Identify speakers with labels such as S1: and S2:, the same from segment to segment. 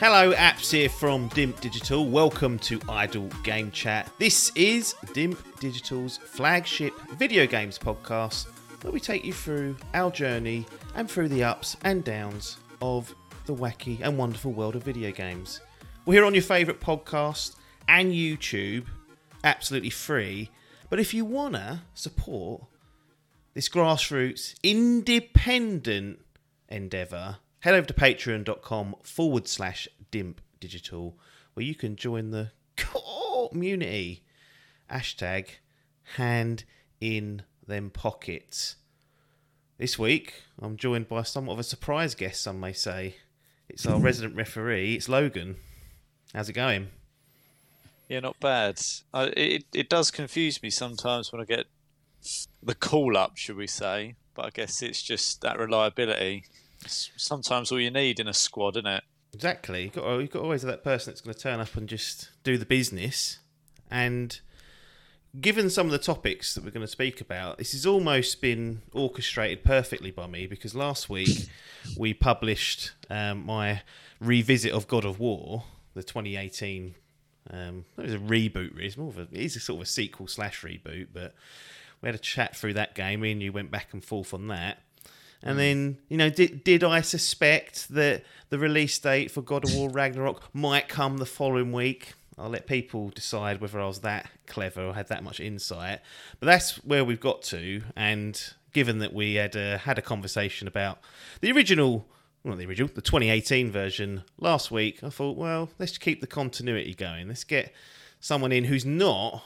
S1: Hello, apps here from Dimp Digital. Welcome to Idle Game Chat. This is Dimp Digital's flagship video games podcast where we take you through our journey and through the ups and downs of the wacky and wonderful world of video games. We're here on your favourite podcast and YouTube, absolutely free. But if you want to support this grassroots independent endeavour, head over to patreon.com forward slash dimp digital where you can join the community. Hashtag hand in them pockets. This week, I'm joined by somewhat of a surprise guest, some may say. It's our resident referee, it's Logan. How's it going?
S2: Yeah, not bad. I, it it does confuse me sometimes when I get the call up, should we say? But I guess it's just that reliability. It's sometimes all you need in a squad, isn't it?
S1: Exactly. You've got, you've got always that person that's going to turn up and just do the business. And given some of the topics that we're going to speak about, this has almost been orchestrated perfectly by me because last week we published um, my revisit of God of War, the 2018. Um, it was a reboot, really. It's more of a, it is a sort of a sequel slash reboot, but we had a chat through that game. Me and you went back and forth on that. And then, you know, did did I suspect that the release date for God of War Ragnarok might come the following week? I'll let people decide whether I was that clever or had that much insight. But that's where we've got to. And given that we had uh, had a conversation about the original, well, not the original, the 2018 version last week, I thought, well, let's keep the continuity going. Let's get someone in who's not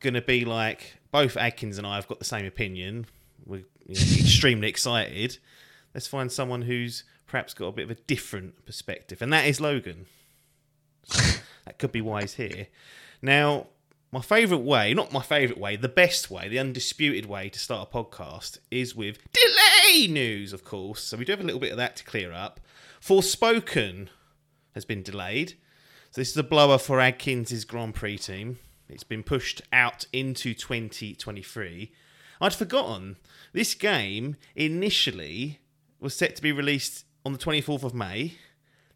S1: going to be like both Adkins and I have got the same opinion. We're you know, extremely excited. Let's find someone who's perhaps got a bit of a different perspective, and that is Logan. So that could be why he's here. Now, my favourite way, not my favourite way, the best way, the undisputed way to start a podcast is with delay news, of course. So we do have a little bit of that to clear up. Forspoken has been delayed. So this is a blower for Adkins' Grand Prix team. It's been pushed out into 2023. I'd forgotten this game initially was set to be released on the 24th of May.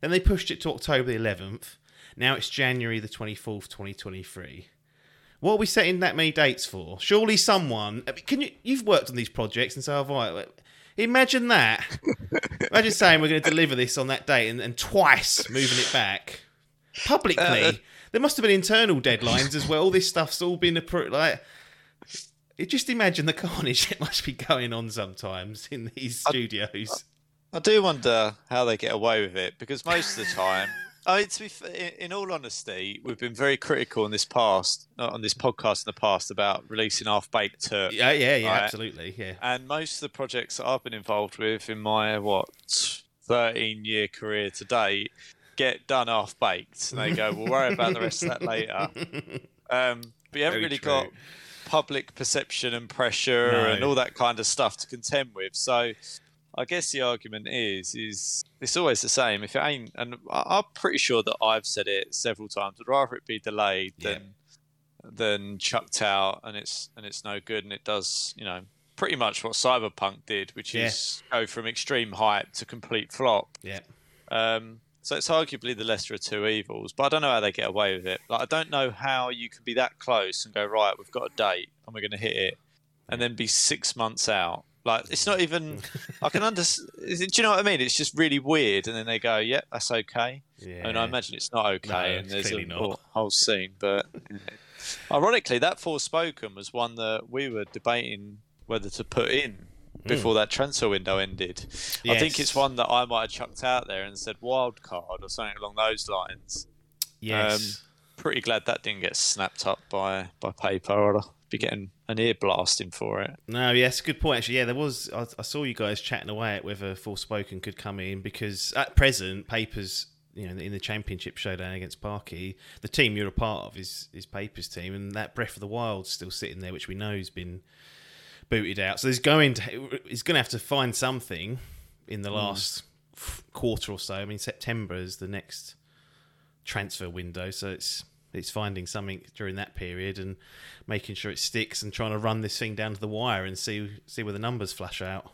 S1: Then they pushed it to October the 11th. Now it's January the 24th, 2023. What are we setting that many dates for? Surely someone I mean, can you you've worked on these projects and so have I. Imagine that. Imagine saying we're going to deliver this on that date and, and twice moving it back publicly. Uh, uh. there must have been internal deadlines as well. All this stuff's all been approved. Like, just imagine the carnage that must be going on sometimes in these studios.
S2: I do wonder how they get away with it because most of the time, I mean, to be f- in, in all honesty, we've been very critical in this past, uh, on this podcast in the past about releasing half baked turp.
S1: yeah, yeah, yeah,
S2: Right.
S1: absolutely, yeah.
S2: And most of the projects that I've been involved with in my what thirteen year career to date get done half baked, and they go, "We'll worry about the rest of that later." Um, but you haven't
S1: Very
S2: really
S1: true.
S2: got public perception and pressure
S1: No.
S2: and all that kind of stuff to contend with. So, I guess the argument is, is it's always the same. If it ain't, and I'm pretty sure that I've said it several times. I'd rather it be delayed
S1: Yeah.
S2: than than chucked out and it's and it's no good and it does you know pretty much what cyberpunk did which
S1: Yeah.
S2: is go from extreme hype to complete flop
S1: Yeah.
S2: um so it's arguably the lesser of two evils but i don't know how they get away with it like i don't know how you can be that close and go right we've got a date and we're going to hit it and then be six months out like it's not even i can understand do you know what i mean it's just really weird and then they go yeah that's okay
S1: yeah.
S2: and I imagine it's not okay,
S1: No,
S2: and there's a
S1: not.
S2: whole, scene. But ironically, that Forspoken was one that we were debating whether to put in before mm. that transfer window ended. I think it's one that I might have chucked out there and said wild card or something along those lines.
S1: yes.
S2: Um, pretty glad that didn't get snapped up by by paper, or be getting an ear blasting for it.
S1: No, yes, good point. Actually, yeah, there was. I, I saw you guys chatting away at whether Forspoken could come in because at present, papers you know in the championship showdown against Parky, the team you're a part of is is Paper's team, and that Breath of the Wild's still sitting there, which we know has been booted out. So he's going to he's going to have to find something in the hmm. last f- quarter or so. I mean, September is the next transfer window, so it's it's finding something during that period and making sure it sticks and trying to run this thing down to the wire and see see where the numbers flash out.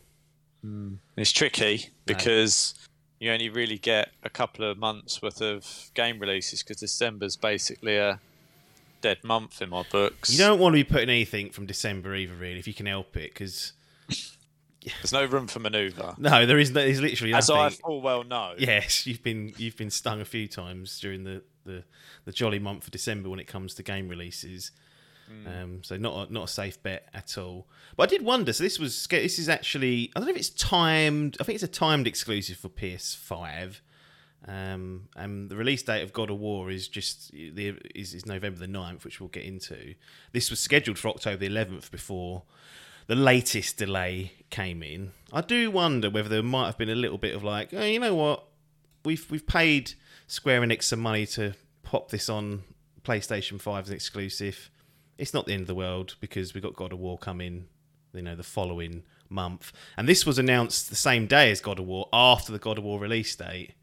S1: Hmm.
S2: It's tricky because you only really get a couple of months worth of game releases because December's basically a dead month in my books.
S1: You don't want to be putting anything from December either, really, if you can help it, because
S2: There's no room for manoeuvre.
S1: no, there is no, there's literally
S2: As
S1: nothing.
S2: I full well know.
S1: Yes, you've been you've been stung a few times during the, the, the jolly month of December when it comes to game releases. Um, so not a, not a safe bet at all. But I did wonder. So this was this is actually I don't know if it's timed. I think it's a timed exclusive for PS5. Um, and the release date of God of War is just the is, is November the 9th, which we'll get into. This was scheduled for October the 11th before the latest delay came in. I do wonder whether there might have been a little bit of like, oh, you know what, we've we've paid Square Enix some money to pop this on PlayStation 5 as an exclusive. It's not the end of the world because we got God of War coming, you know, the following month, and this was announced the same day as God of War after the God of War release date.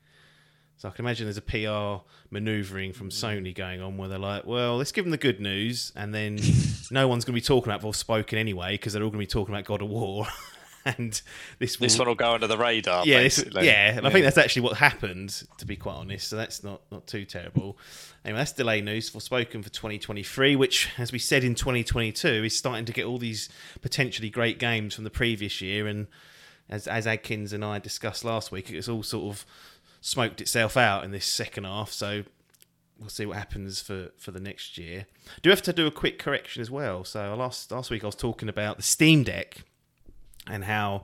S1: So I can imagine there's a PR manoeuvring from mm. Sony going on where they're like, well, let's give them the good news, and then no one's going to be talking about Forspoken anyway because they're all going to be talking about God of War, and this will,
S2: This one will go under the radar.
S1: yeah, this,
S2: basically.
S1: yeah, and I think that's actually what happened, to be quite honest. So that's not not too terrible. Anyway, that's delay news Forspoken for 2023, which, as we said in 2022, is starting to get all these potentially great games from the previous year, and as as Adkins and I discussed last week, it's all sort of smoked itself out in this second half. So we'll see what happens for, for the next year. Do have to do a quick correction as well. So last last week I was talking about the Steam Deck and how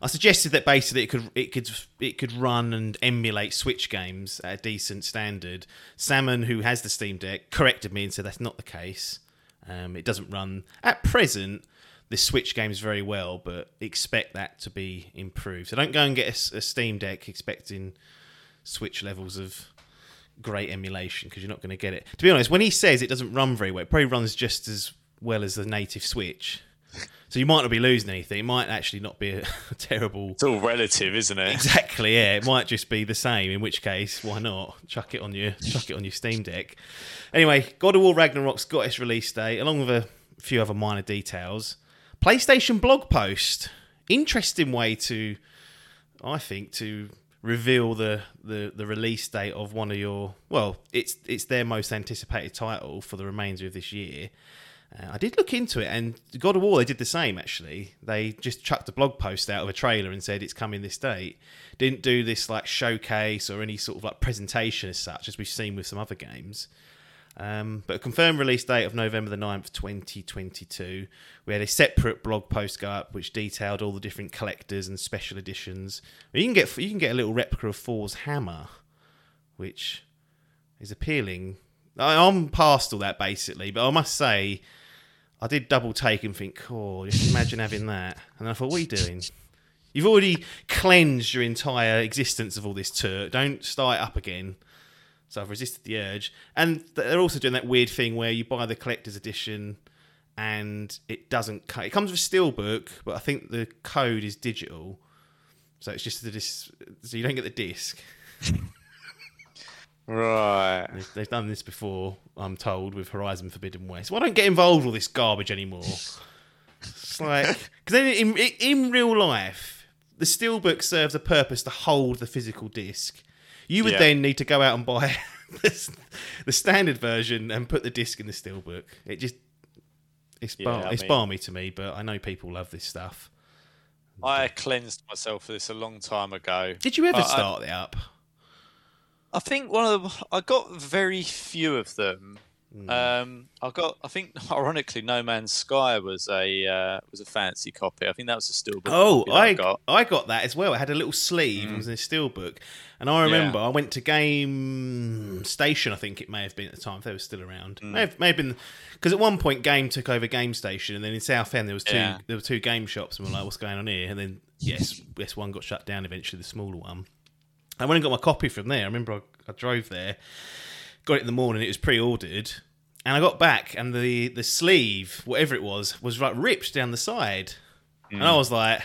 S1: I suggested that basically it could it could it could run and emulate Switch games at a decent standard. Salmon, who has the Steam Deck, corrected me and said that's not the case. Um, it doesn't run at present the Switch games very well, but expect that to be improved. So don't go and get a Steam Deck expecting Switch levels of great emulation because you're not going to get it. To be honest, when he says it doesn't run very well, it probably runs just as well as the native Switch. So you might not be losing anything. It might actually not be a, a terrible.
S2: It's all relative, isn't it?
S1: Exactly, yeah. It might just be the same. In which case, why not chuck it on your chuck it on your Steam Deck? Anyway, God of War Ragnarok's got its release date, along with a few other minor details. PlayStation blog post. Interesting way to, I think, to reveal the, the, the release date of one of your well, it's it's their most anticipated title for the remainder of this year. Uh, I did look into it, and God of War they did the same. Actually, they just chucked a blog post out of a trailer and said it's coming this date. Didn't do this like showcase or any sort of like presentation as such, as we've seen with some other games. Um, but a confirmed release date of November the 9th, 2022. We had a separate blog post go up which detailed all the different collectors and special editions. You can get you can get a little replica of Thor's hammer, which is appealing. I, I'm past all that basically, but I must say, I did double take and think, oh, just imagine having that. And I thought, what are you doing? You've already cleansed your entire existence of all this tour. Don't start up again. So I've resisted the urge. And they're also doing that weird thing where you buy the collector's edition and it doesn't co- it comes with steelbook, but I think the code is digital. So it's just the dis- so you don't get the disc.
S2: Right.
S1: They've, they've done this before, I'm told, with Horizon Forbidden West. Well, I don't get involved with all this garbage anymore. It's like because then in, in in real life, the steelbook serves a purpose to hold the physical disc. You would
S2: Yeah.
S1: then need to go out and buy the, the standard version and put the disc in the steelbook. It just it's
S2: Yeah,
S1: bar,
S2: I
S1: it's
S2: mean-
S1: barmy to me, but I know people love this stuff.
S2: I cleansed myself for this a long time ago.
S1: Did you ever
S2: I- I-
S1: start it up?
S2: I think one of the, I got very few of them.
S1: Hmm.
S2: Um, I got. I think, ironically, No Man's Sky was a uh, was a fancy copy. I think that was a steelbook.
S1: Oh,
S2: that
S1: I
S2: got.
S1: I got that as well. It had a little sleeve. It was in a steelbook, and I remember
S2: Yeah.
S1: I went to Game Station. I think it may have been at the time if they were still around. May have may have been because at one point Game took over Game Station, and then in Southend there was two
S2: Yeah.
S1: there were two game shops, and we're like, what's going on here? And then yes, yes, one got shut down eventually, the smaller one. I went and got my copy from there. I remember I I drove there, got it in the morning. It was pre-ordered, and I got back, and the the sleeve, whatever it was, was like ripped down the side, and I mm. was like.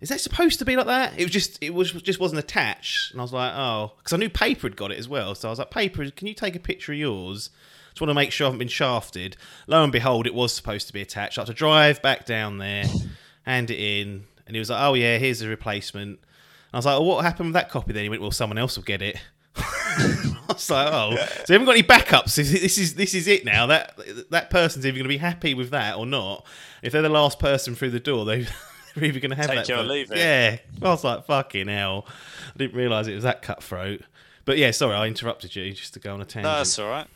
S1: Is that supposed to be like that? It was just it was just wasn't attached, and I was like, oh, because I knew paper had got it as well. So I was like, paper, can you take a picture of yours? Just want to make sure I haven't been shafted. Lo and behold, it was supposed to be attached. I had to drive back down there, hand it in, and he was like, "Oh yeah, here's a replacement." And I was like, well, "What happened with that copy?" Then he went, "Well, someone else will get it." I was like, "Oh, so you haven't got any backups? This is this is it now. That that person's either going to be happy with that or not. If they're the last person through the door, they." They're either going to have
S2: Take
S1: that.
S2: leave it.
S1: Yeah, I was like, "Fucking hell!" I didn't realise it was that cutthroat. But yeah, sorry, I interrupted you just to go on a tangent.
S2: No, that's all right.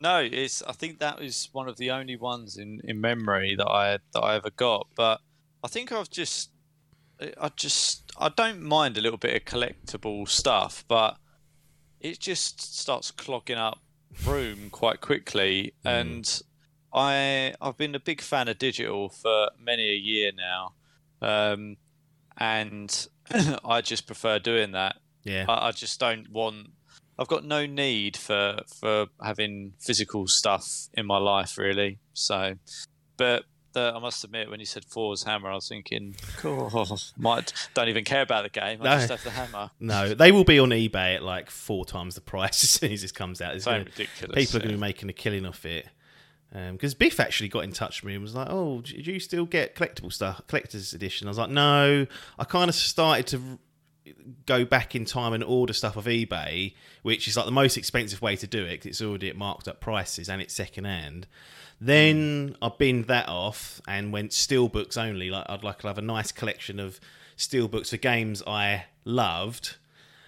S2: No, it's. I think that was one of the only ones in, in memory that I that I ever got. But I think I've just, I just, I don't mind a little bit of collectible stuff, but it just starts clogging up room quite quickly. And I, I've been a big fan of digital for many a year now, um, and I just prefer doing that.
S1: yeah,
S2: I, I just don't want. I've got no need for for having physical stuff in my life, really. So, but I must admit, when you said Thor's hammer, I was thinking, cool. Might don't even care about the game. I
S1: No.
S2: just have the hammer.
S1: no, they will be on eBay at like four times the price as soon as this comes out. It's
S2: So
S1: gonna-
S2: ridiculous.
S1: people are going to be making a killing off it. Um, because Biff actually got in touch with me and was like, "Oh, do you still get collectible stuff, collector's edition?" I was like, "No." I kind of started to go back in time and order stuff off eBay, which is like the most expensive way to do it it's already at marked up prices and it's second hand. Then I binned that off and went steelbooks only. Like I'd like to have a nice collection of steelbooks for games I loved.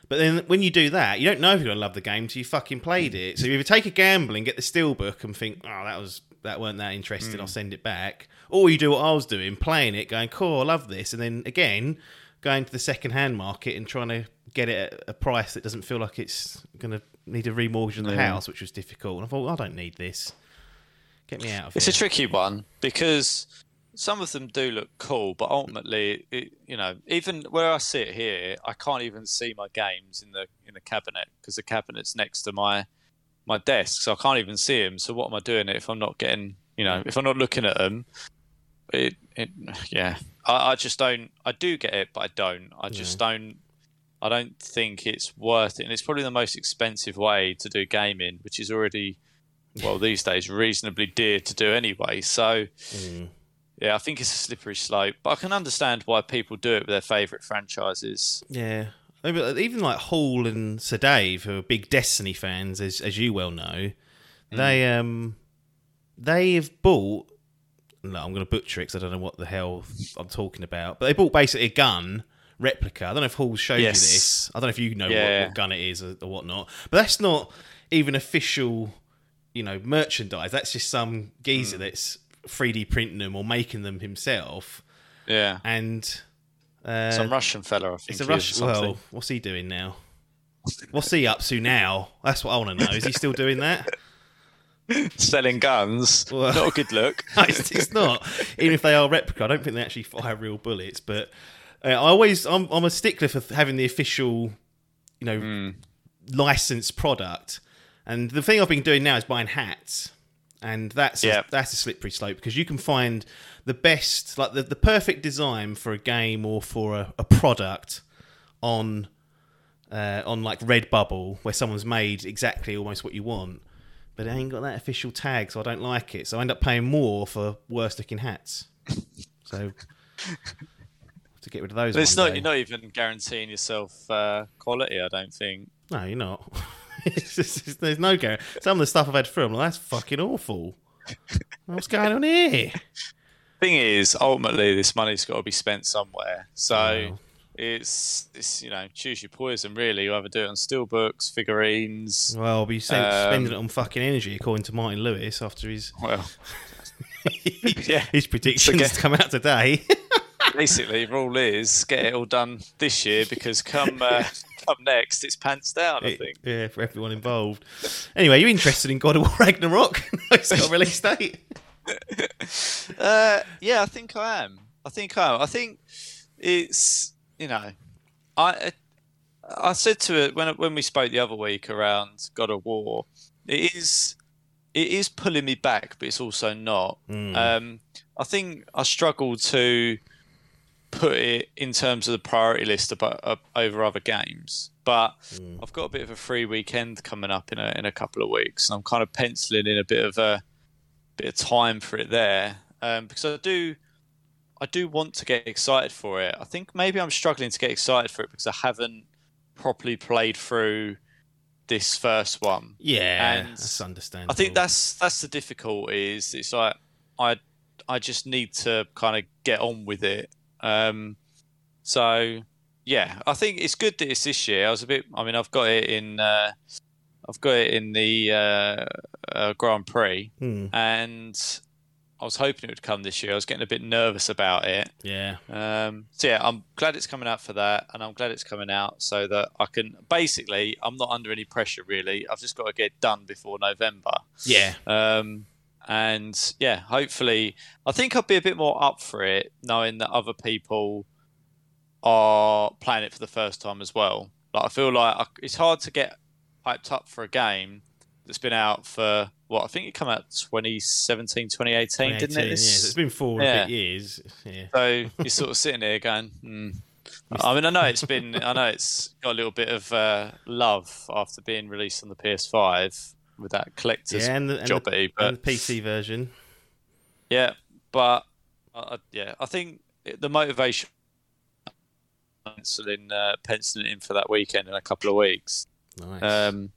S1: But then when you do that, you don't know if you're gonna love the game till you fucking played it. So you either take a gamble and get the steelbook and think, oh, that was that weren't that interesting, I'll hmm. send it back, or you do what I was doing, playing it, going, cool, I love this, and then again going to the second hand market and trying to get it at a price that doesn't feel like it's gonna need a remortgage on the
S2: Yeah.
S1: house, which was difficult. And I thought, I don't need this. Get me out of it.
S2: It's
S1: here.
S2: a tricky one because some of them do look cool, but ultimately, it, you know, even where I sit here, I can't even see my games in the in the cabinet because the cabinet's next to my my desk, so I can't even see them. So what am I doing if I'm not getting, you know, if I'm not looking at them? It, it yeah, I, I just don't. I do get it, but I don't. I just don't. I don't think it's worth it, and it's probably the most expensive way to do gaming, which is already well these days reasonably dear to do anyway. So
S1: Mm.
S2: yeah, I think it's a slippery slope, but I can understand why people do it with their favourite franchises.
S1: Yeah. Even like Hall and Sir Dave, who are big Destiny fans, as as you well know, they um they have bought. No, I'm going to butcher it because I don't know what the hell I'm talking about. But they bought basically a gun replica. I don't know if Hall showed
S2: Yes.
S1: you this. I don't know if you know
S2: Yeah.
S1: what, what gun it is or, or whatnot. But that's not even official, you know, merchandise. That's just some geezer that's 3D printing them or making them himself.
S2: Yeah,
S1: And uh,
S2: some Russian fella, I think.
S1: it's a
S2: he is or
S1: rush.
S2: something.
S1: Well, what's he doing now? What's he up to now? That's what I want to know. Is he still doing that?
S2: selling guns,
S1: Well-
S2: not a good look.
S1: No, it's, it's not. Even if they are replica, I don't think they actually fire real bullets. But uh, I always, I'm, I'm a stickler for having the official, you know,
S2: Hmm.
S1: licensed product. And the thing I've been doing now is buying hats, and that's
S2: Yeah.
S1: a, that's a slippery slope because you can find the best, like the, the perfect design for a game or for a, a product on uh, on like Redbubble, where someone's made exactly almost what you want, but it ain't got that official tag, so I don't like it. So I end up paying more for worse looking hats. So to get rid of those.
S2: But it's not.
S1: day.
S2: You're not even guaranteeing yourself uh, quality. I don't think.
S1: No, you're not. It's just- it's- there's no guarantee. Some of the stuff I've had through, I'm like, that's fucking awful. What's going on here?
S2: Thing is, ultimately, this money's got to be spent somewhere. So
S1: Wow.
S2: It's it's you know choose your poison. Really, you either do it on steelbooks, figurines.
S1: Well, I'll be
S2: Um,
S1: spending it on fucking energy, according to Martin Lewis, after his
S2: Well, Yeah.
S1: his predictions
S2: Okay.
S1: come out today.
S2: basically, rule is get it all done this year because come uh, come next, it's pants down. I think.
S1: yeah, for everyone involved. Anyway, you interested in God of War Ragnarok? it's got a release date.
S2: Uh, yeah, I think I am. I think I am. I think it's you know, I I said to it when when we spoke the other week around God of War. It is it is pulling me back, but it's also not.
S1: Mm.
S2: Um, I think I struggle to put it in terms of the priority list about, uh, over other games. But
S1: Mm.
S2: I've got a bit of a free weekend coming up in a in a couple of weeks, and I'm kind of penciling in a bit of a bit of time for it there um, because I do I do want to get excited for it. I think maybe I'm struggling to get excited for it because I haven't properly played through this first one.
S1: yeah,
S2: and
S1: that's understandable.
S2: I think that's that's the difficulty. Is it's like I I just need to kind of get on with it. Um, so yeah, I think it's good that it's this year. I was a bit. I mean, I've got it in. Uh, I've got it in the uh, uh, Grand Prix,
S1: Hmm,
S2: and I was hoping it would come this year. I was getting a bit nervous about it.
S1: yeah,
S2: Um, so yeah, I'm glad it's coming out for that, and I'm glad it's coming out so that I can basically I'm not under any pressure really. I've just got to get done before November.
S1: yeah,
S2: Um, and yeah, hopefully, I think I'll be a bit more up for it, knowing that other people are playing it for the first time as well. Like I feel like I, it's hard to get hyped up for a game that's been out for what I think it came out 2017, 2018, didn't it?
S1: Yeah,
S2: This-
S1: so it's been four
S2: yeah.
S1: bit years. Yeah,
S2: so you're sort of sitting there going, hmm. I mean, I know it's been, I know it's got a little bit of uh, love after being released on the PS5 with that collector's
S1: yeah, and the, and, the,
S2: but
S1: and the PC version.
S2: yeah, but uh, yeah, I think the motivation penciling uh, penciling in for that weekend in a couple of weeks.
S1: Nice.
S2: Um,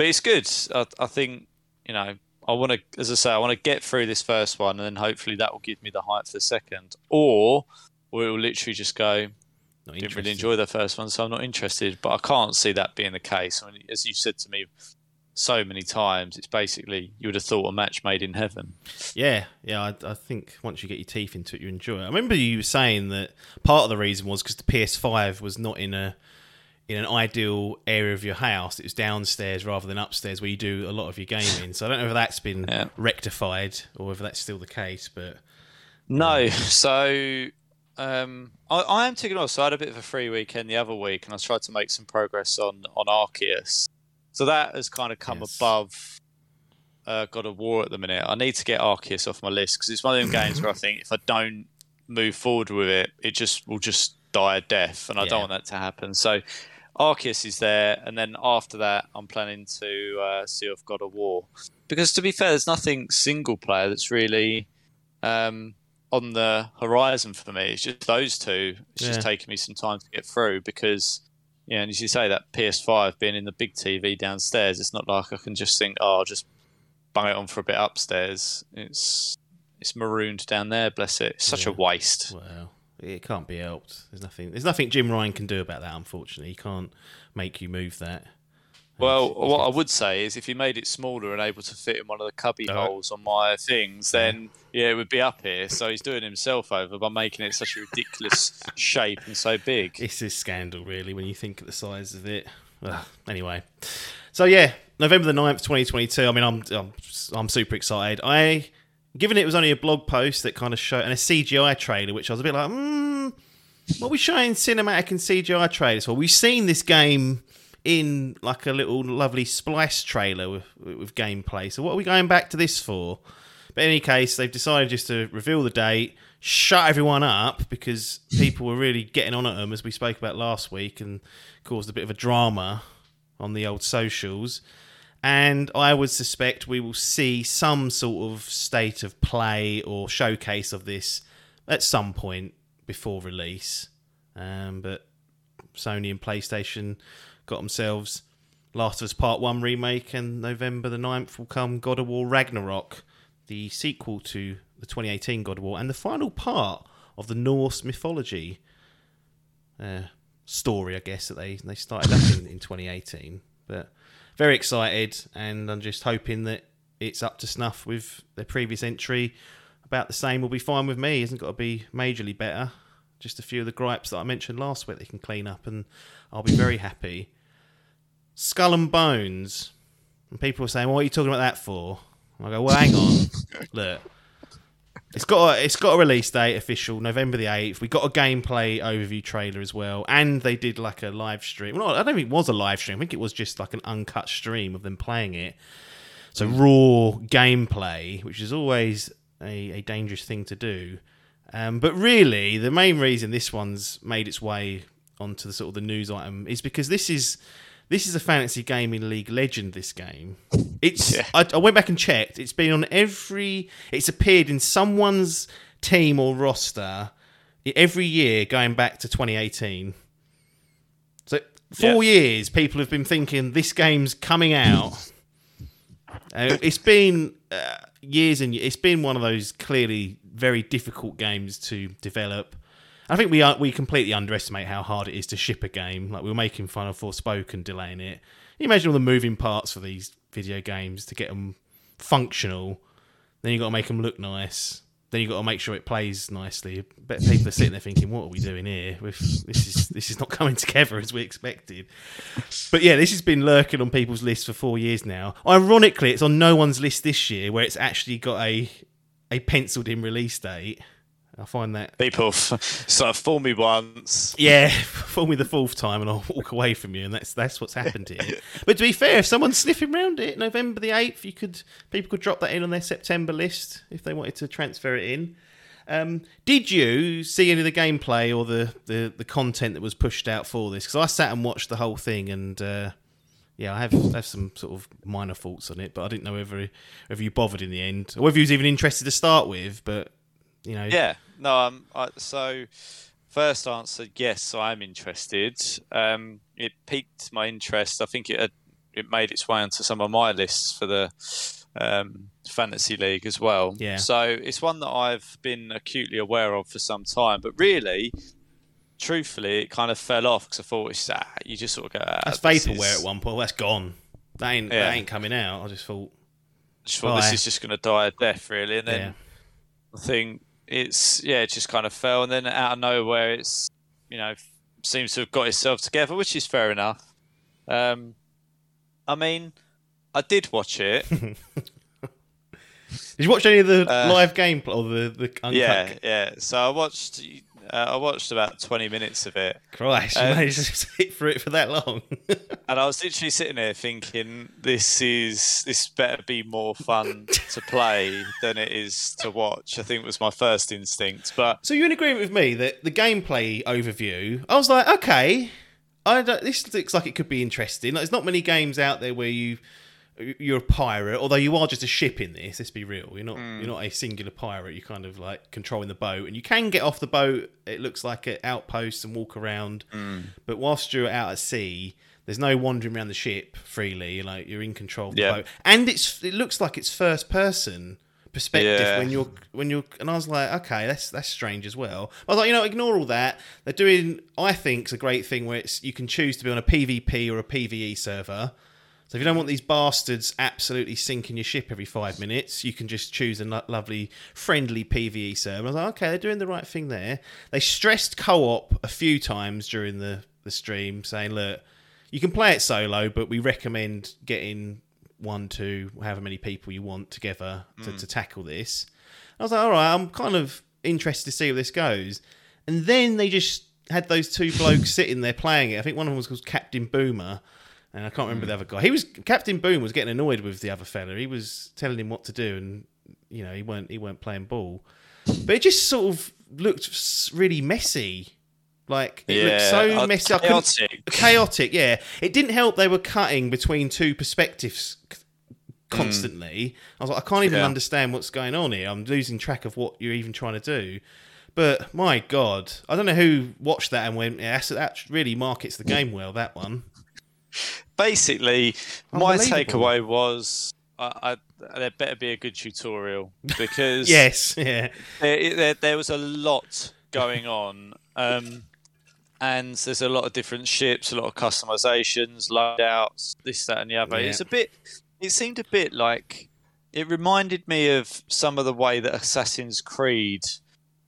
S2: but it's good. I, I think you know I want to, as I say, I want to get through this first one, and then hopefully that will give me the hype for the second, or we will literally just go.
S1: Not
S2: Didn't really enjoy the first one, so I'm not interested. But I can't see that being the case. I mean, as you said to me so many times, it's basically you would have thought a match made in heaven.
S1: Yeah, yeah. I, I think once you get your teeth into it, you enjoy it. I remember you were saying that part of the reason was because the PS5 was not in a in an ideal area of your house. It was downstairs rather than upstairs, where you do a lot of your gaming. So I don't know if that's been
S2: Yeah.
S1: rectified or whether that's still the case. But
S2: No, so um, I, I am taking off. So I had a bit of a free weekend the other week, and I tried to make some progress on on Arceus. So that has kind of come
S1: Yes.
S2: above uh, God of War at the minute. I need to get Arceus off my list because it's one of them games where I think if I don't move forward with it, it just will just die a death, and I
S1: Yeah.
S2: don't want that to happen. So Arceus is there, and then after that, I'm planning to uh, see off God of War because to be fair, there's nothing single player that's really um, on the horizon for me. It's just those two. It's just taking me some time to get through because, yeah, and as you say, that PS5 being in the big TV downstairs, it's not like I can just think, oh, I'll just bung it on for a bit upstairs. It's it's marooned down there. Bless it. It's such a waste.
S1: well, it can't be helped. There's nothing. There's nothing Jim Ryan can do about that. Unfortunately, he can't make you move that.
S2: Well, what I would say is if you made it smaller and able to fit in one of the cubby
S1: Oh.
S2: holes on my things, then yeah, it would be up here. So he's doing himself over by making it such a ridiculous shape and so big.
S1: It's a scandal, really, when you think of the size of it. Ugh, anyway, so yeah, November the 9th, 2022. I mean, I'm, I'm I'm super excited. I, given it was only a blog post that kind of showed, and a CGI trailer, which I was a bit like, hmm, what are we showing cinematic and CGI trailers for? We've seen this game in like a little lovely splice trailer with, with gameplay. So what are we going back to this for? But in any case, they've decided just to reveal the date, shut everyone up because people were really getting on at them, as we spoke about last week, and caused a bit of a drama on the old socials. And I would suspect we will see some sort of state of play or showcase of this at some point before release. Um, but Sony and PlayStation got themselves Last of Us Part 1 remake, and November the 9th will come God of War Ragnarok, the sequel to the 2018 God of War, and the final part of the Norse mythology uh, story, I guess, that they, they started up in, in 2018. But very excited, and I'm just hoping that it's up to snuff with their previous entry. About the same will be fine with me. It hasn't got to be majorly better. Just a few of the gripes that I mentioned last week they can clean up, and I'll be very happy. Skull and Bones. And people are saying, What are you talking about that for? And I go, Well, hang on. Look. It's got a, it's got a release date official November the eighth. We got a gameplay overview trailer as well, and they did like a live stream. Well, I don't think it was a live stream. I think it was just like an uncut stream of them playing it. So raw gameplay, which is always a, a dangerous thing to do. Um, but really, the main reason this one's made its way onto the sort of the news item is because this is this is a fantasy gaming league legend. This game, it's
S2: Yeah.
S1: I, I went back and checked. It's been on every. It's appeared in someone's team or roster every year going back to 2018. So four years, people have been thinking this game's coming out. Uh, it's been uh, years and it's been one of those clearly very difficult games to develop. I think we are, we completely underestimate how hard it is to ship a game. Like we were making fun of and delaying it. Can you imagine all the moving parts for these video games to get them functional. Then you got to make them look nice. Then you got to make sure it plays nicely. Bet people are sitting there thinking, "What are we doing here? This is this is not coming together as we expected." But yeah, this has been lurking on people's lists for four years now. Ironically, it's on no one's list this year, where it's actually got a a penciled in release date. I find that
S2: People f- sort of fool me once.
S1: yeah, fool me the fourth time and I'll walk away from you, and that's that's what's happened here. but to be fair, if someone's sniffing around it, November the eighth, you could people could drop that in on their September list if they wanted to transfer it in. Um, did you see any of the gameplay or the, the, the content that was pushed out for this? Because I sat and watched the whole thing, and uh, yeah, I have have some sort of minor thoughts on it, but I didn't know whether whether you bothered in the end or whether you was even interested to start with. But you know,
S2: Yeah, no. Um, I, so first answer, yes, I'm interested. Um, it piqued my interest. I think it had, it made its way onto some of my lists for the um, fantasy league as well.
S1: Yeah.
S2: So it's one that I've been acutely aware of for some time, but really. Truthfully, it kind of fell off because I thought it's ah, you just sort of go. Ah,
S1: that's vaporware
S2: is-
S1: at one point. Well, that's gone. That ain't
S2: Yeah.
S1: that ain't coming out. I just thought,
S2: just thought this
S1: Bye.
S2: is just going to die a death, really. And then
S1: yeah,
S2: I think it's yeah, it just kind of fell, and then out of nowhere, it's you know seems to have got itself together, which is fair enough. Um, I mean, I did watch it.
S1: did you watch any of the
S2: Uh,
S1: live gameplay or the the uncut?
S2: yeah, yeah. So I watched. Uh, I watched about twenty minutes of it,
S1: Christ, you
S2: Um,
S1: managed to sit through it for that long.
S2: and I was literally sitting there thinking, "This is this better be more fun to play than it is to watch." I think was my first instinct, but
S1: so you're in agreement with me that the gameplay overview? I was like, okay, I don't, this looks like it could be interesting. Like, there's not many games out there where you you're a pirate, although you are just a ship in this. Let's be real. You're not mm. you're not a singular pirate. You're kind of like controlling the boat, and you can get off the boat. It looks like at outposts and walk around. Mm. But whilst you're out at sea, there's no wandering around the ship freely. Like you're in control of the
S2: Yeah.
S1: boat, and it's it looks like it's first person perspective
S2: Yeah.
S1: when you're when you're. And I was like, okay, that's that's strange as well. I was like, you know, ignore all that. They're doing, I think, it's a great thing where it's you can choose to be on a PvP or a PVE server. So if you don't want these bastards absolutely sinking your ship every five minutes, you can just choose a lo- lovely, friendly PVE server. I was like, okay, they're doing the right thing there. They stressed co-op a few times during the, the stream, saying, look, you can play it solo, but we recommend getting one, two, however many people you want together to, mm. to tackle this. I was like, all right, I'm kind of interested to see where this goes. And then they just had those two blokes sitting there playing it. I think one of them was called Captain Boomer, and I can't remember hmm. the other guy. He was Captain Boom was getting annoyed with the other fella. He was telling him what to do, and you know he weren't he weren't playing ball. But it just sort of looked really messy. Like it looked so
S2: uh,
S1: messy.
S2: Chaotic.
S1: chaotic yeah it didn't help they were cutting between two perspectives constantly hmm. i was like i can't even
S2: Yeah.
S1: understand what's going on here i'm losing track of what you're even trying to do but my god i don't know who watched that and went yeah that really markets the hmm. game well that one
S2: basically, my takeaway was I, I, there better be a good tutorial because
S1: yes yeah
S2: there, there, there was a lot going on. Um, and there's a lot of different ships, a lot of customizations, loadouts, this, that, and the other.
S1: Yeah.
S2: It's a bit. It seemed a bit like it reminded me of some of the way that Assassin's Creed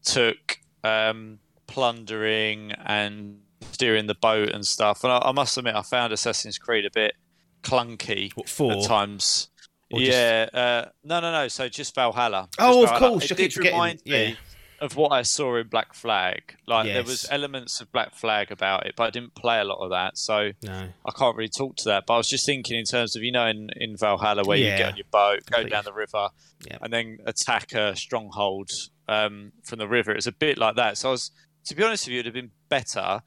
S2: took um, plundering and steering the boat and stuff. And I, I must admit, I found Assassin's Creed a bit clunky
S1: what for
S2: at times.
S1: Or just-
S2: yeah, uh, no, no, no. So just Valhalla. Just
S1: Oh, of
S2: Valhalla.
S1: course,
S2: It
S1: keep
S2: did remind
S1: yeah.
S2: me of what I saw in Black Flag. Like there was elements of Black Flag about it, but I didn't play a lot of that, so
S1: No.
S2: I can't really talk to that. But I was just thinking in terms of you know in, in Valhalla where you
S1: Yeah.
S2: get on your boat, go down the river,
S1: Yeah.
S2: and then attack a stronghold um, from the river. It's a bit like that. So I was, to be honest with you, it'd have been better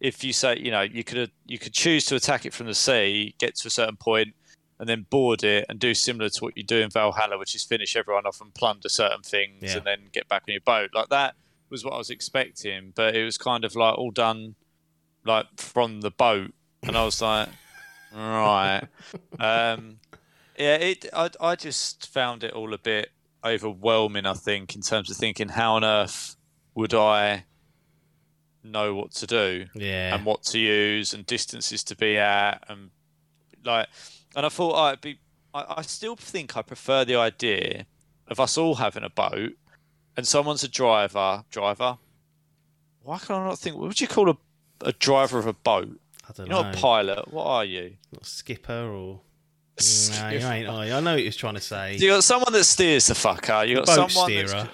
S2: if you say you know you could you could choose to attack it from the sea, get to a certain point, and then board it and do similar to what you do in Valhalla, which is finish everyone off and plunder certain things,
S1: Yeah.
S2: and then get back on your boat. Like that was what I was expecting, but it was kind of like all done like from the boat, and I was like, right, um, yeah. It I I just found it all a bit overwhelming. I think in terms of thinking how on earth would I know what to do
S1: Yeah.
S2: and what to use and distances to be at and like and I thought oh, it'd be I, I still think I prefer the idea of us all having a boat and someone's a driver driver why can I not think what would you call a, a driver of a boat
S1: I don't
S2: you're
S1: know.
S2: not a pilot what are you
S1: Not skipper or. No, you ain't. are? I know what he was trying to say.
S2: you got someone that steers the fucker you got
S1: Boat
S2: someone
S1: steerer. Go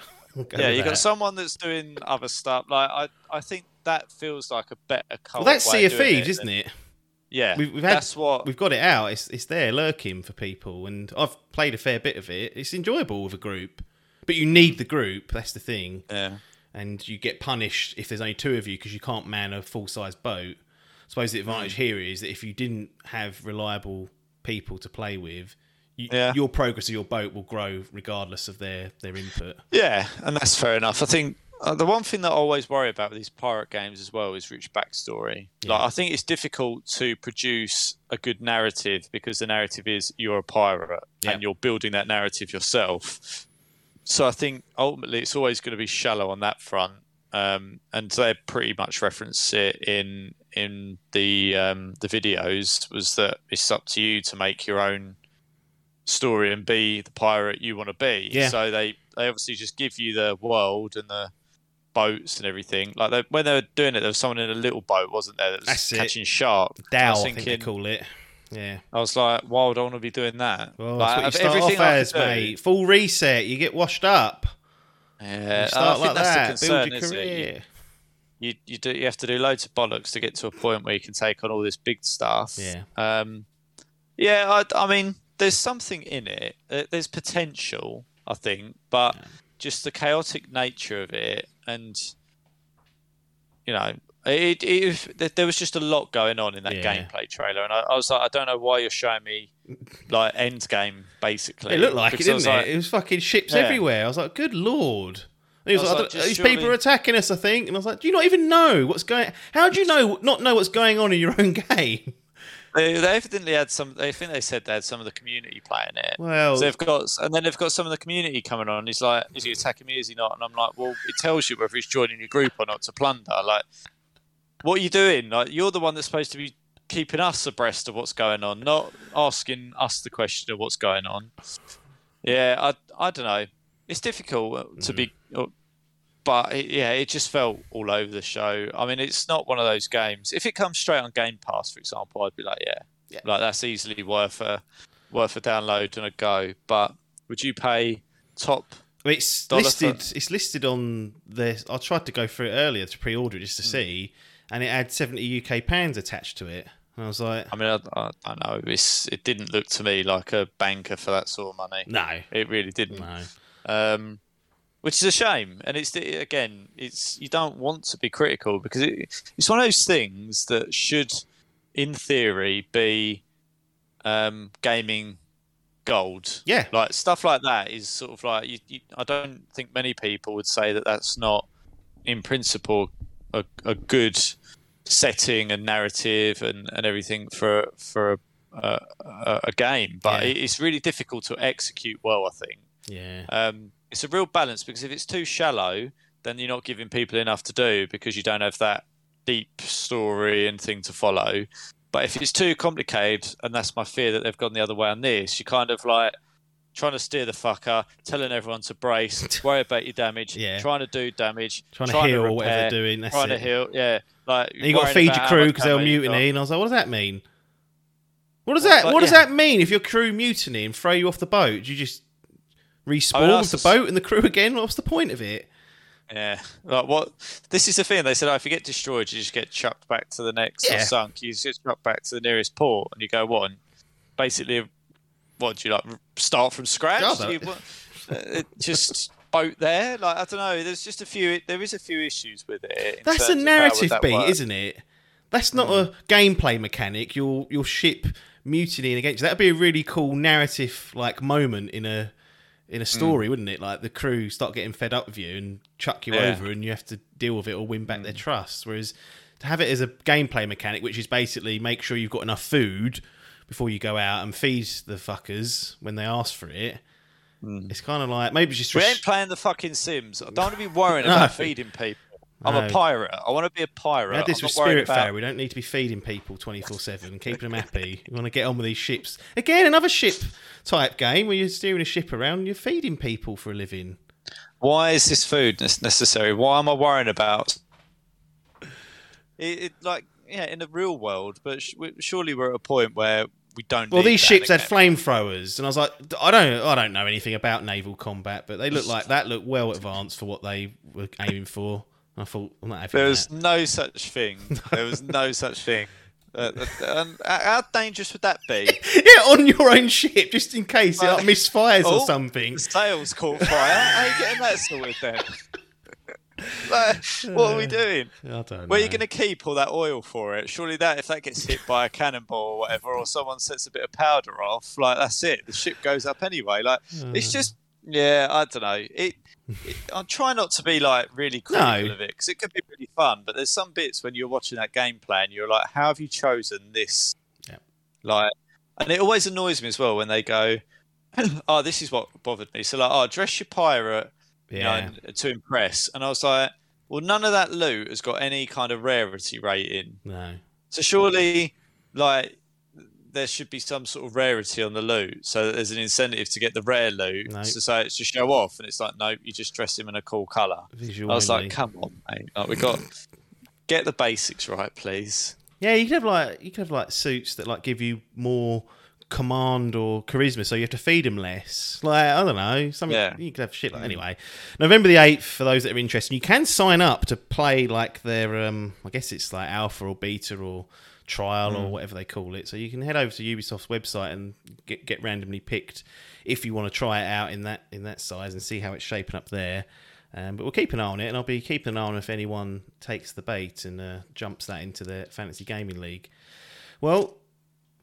S2: yeah, you got someone that's doing other stuff. Like I, I think that feels like a better.
S1: Well, that's Sea
S2: of
S1: Thieves, isn't it?
S2: Yeah,
S1: We've- we've had-
S2: that's what.
S1: We've got it out. It's it's there lurking for people, and I've played a fair bit of it. It's enjoyable with a group, but you need the group. That's the thing,
S2: Yeah,
S1: and you get punished if there's only two of you because you can't man a full size boat. I suppose the advantage
S2: Mm.
S1: here is that if you didn't have reliable people to play with, you,
S2: Yeah.
S1: your progress of your boat will grow regardless of their their input.
S2: yeah, and that's fair enough. I think uh, the one thing that I always worry about with these pirate games as well is rich backstory.
S1: Yeah.
S2: Like I think it's difficult to produce a good narrative because the narrative is you're a pirate
S1: Yeah.
S2: and you're building that narrative yourself. So I think ultimately it's always going to be shallow on that front. Um, and they pretty much reference it in in the um, the videos was that it's up to you to make your own story and be the pirate you want to be.
S1: Yeah.
S2: So they they obviously just give you the world and the boats and everything. Like they, when they were doing it, there was someone in a little boat, wasn't there, that was
S1: That's it.
S2: catching shark. I
S1: Dhow,
S2: was
S1: I think they
S2: thinking,
S1: call it. Yeah.
S2: I was like, why would I want to be doing that?
S1: Well,
S2: like,
S1: that's what you start off as, mate. Full reset. You get washed up.
S2: Yeah,
S1: You start
S2: I
S1: like
S2: that's
S1: that.
S2: the concern,
S1: Build your career.
S2: you you do you have to do loads of bollocks to get to a point where you can take on all this big stuff.
S1: Yeah.
S2: Um, yeah. I, I mean, there's something in it. There's potential, I think, but just the chaotic nature of it, and you know, it, it, there- there was just a lot going on in that
S1: Yeah.
S2: gameplay trailer, and I, I was like, I don't know why you're showing me like end game basically.
S1: It looked like it, didn't it?
S2: like-
S1: it was fucking ships
S2: Yeah.
S1: everywhere. I was like, good lord. He was,
S2: was
S1: like,
S2: like,
S1: "I don't- these people are attacking us, I think. And I was like, do you not even know what's going? How do you know not know what's going on in your own game?
S2: They, they evidently had some. I think they said they had some of the community playing it.
S1: Well,
S2: So they've got, and then they've got some of the community coming on. He's like, "Is he attacking me? Is he not?" And I'm like, "Well, it tells you whether he's joining your group or not to plunder. Like, what are you doing? Like, you're the one that's supposed to be keeping us abreast of what's going on, not asking us the question of what's going on." Yeah, I, I don't know. It's difficult to be, mm. But it, yeah, it just felt all over the show. I mean, it's not one of those games. If it comes straight on Game Pass, for example, I'd be like, yeah,
S1: Yeah.
S2: like that's easily worth a worth a download and a go. But would you pay top?
S1: I it's listed.
S2: for-
S1: It's listed on this. I tried to go through it earlier to pre-order it just to
S2: Hmm.
S1: see, and it had seventy UK pounds attached to it. And I was like,
S2: I mean, I, I don't know. It's, it didn't look to me like a banker for that sort of money.
S1: no,
S2: It really didn't.
S1: no.
S2: um, which is a shame. And it's again, it's you don't want to be critical because it, it's one of those things that should, in theory, be um, gaming gold.
S1: Yeah,
S2: Like stuff like that is sort of like you, you, I don't think many people would say that that's not, in principle, a, a good setting and narrative and, and everything for for a, a, a game. But
S1: Yeah.
S2: it, it's really difficult to execute well. I think
S1: yeah.
S2: um, it's a real balance because if it's too shallow, then you're not giving people enough to do because you don't have that deep story and thing to follow. But if it's too complicated, and that's my fear that they've gone the other way on this, you're kind of like trying to steer the fucker, telling everyone to brace, worry about your damage,
S1: Yeah.
S2: trying to do damage,
S1: Trying to heal
S2: repair,
S1: whatever they're doing. That's
S2: trying
S1: it.
S2: to heal, yeah. Like
S1: you got to feed your crew because they'll mutiny, and I was like, what does that mean? What does that What does
S2: yeah.
S1: that mean? If your crew mutiny and throw you off the boat, do you just respawn
S2: I mean,
S1: with the boat and the crew again? What's the point of it?
S2: Yeah, like what? This is the thing. They said, oh, if you get destroyed, you just get chucked back to the next
S1: Yeah.
S2: or sunk. You just chucked back to the nearest port, and you go what? And basically, what do you like? Start from scratch? You, what, uh, just boat there? Like I don't know. There's just a few. There is a few issues with it.
S1: That's a
S2: terms of how would
S1: narrative
S2: that
S1: beat,
S2: work.
S1: isn't it? That's not a gameplay mechanic. Your your ship mutinying against you. That'd be a really cool narrative like moment in a in a mm. story, wouldn't it? Like the crew start getting fed up with you and chuck you
S2: Yeah.
S1: over, and you have to deal with it or win back their mm. trust. Whereas to have it as a gameplay mechanic, which is basically make sure you've got enough food before you go out and feed the fuckers when they ask for it. Mm. It's kind of like maybe it's just
S2: We
S1: res-
S2: ain't playing the fucking Sims. I don't want to be worrying
S1: No.
S2: about feeding people. I'm
S1: No.
S2: a pirate. I want to be a pirate.
S1: We had this
S2: I'm
S1: with Spirit
S2: about-
S1: Fair. We don't need to be feeding people 24 7 and keeping them happy. We want to get on with these ships. Again, another ship type game where you're steering a ship around and you're feeding people for a living.
S2: Why is this food necessary? Why am I worrying about it? it like, yeah, in the real world, but sh- surely we're at a point where we don't.
S1: Well, these ships
S2: in
S1: had flamethrowers, and I was like, I don't, I don't know anything about naval combat, but they look like that looked well advanced for what they were aiming for. I thought, I'm not having
S2: There was
S1: that.
S2: no such thing. There was no such thing. Uh, uh, how dangerous would that be?
S1: Yeah, on your own ship, just in case it like, misfires or
S2: Oh,
S1: something.
S2: The sails caught fire. How are you getting that sorted then? like, what are we doing?
S1: I don't know.
S2: Where are you going to keep all that oil for it? Surely that if that gets hit by a cannonball or whatever, or someone sets a bit of powder off, like that's it. The ship goes up anyway. Like it's just, yeah, I don't know. It I'm trying not to be like really critical
S1: No.
S2: of it because it could be really fun. But there's some bits when you're watching that gameplay and you're like, how have you chosen this?
S1: Yep.
S2: Like, and it always annoys me as well when they go, oh, this is what bothered me. So like, oh, dress your pirate you know,
S1: Yeah.
S2: Uh, to impress. And I was like, well, none of that loot has got any kind of rarity rating.
S1: No.
S2: So surely, like, there should be some sort of rarity on the loot, so that there's an incentive to get the rare loot.
S1: No.
S2: So say it's to show off, and it's like, nope, you just dress him in a cool color.
S1: Visual
S2: I was
S1: only.
S2: like, come on, mate, like we got get the basics right, please.
S1: Yeah, you could have like you could have like suits that like give you more command or charisma, so you have to feed them less. Like I don't know, something
S2: Yeah.
S1: you could have shit like anyway. November the eighth for those that are interested. You can sign up to play like their um, I guess it's like alpha or beta or trial or whatever they call it. So you can head over to Ubisoft's website and get get randomly picked if you want to try it out in that in that size and see how it's shaping up there. Um, but we'll keep an eye on it, and I'll be keeping an eye on if anyone takes the bait and uh, jumps that into the fantasy gaming league. Well,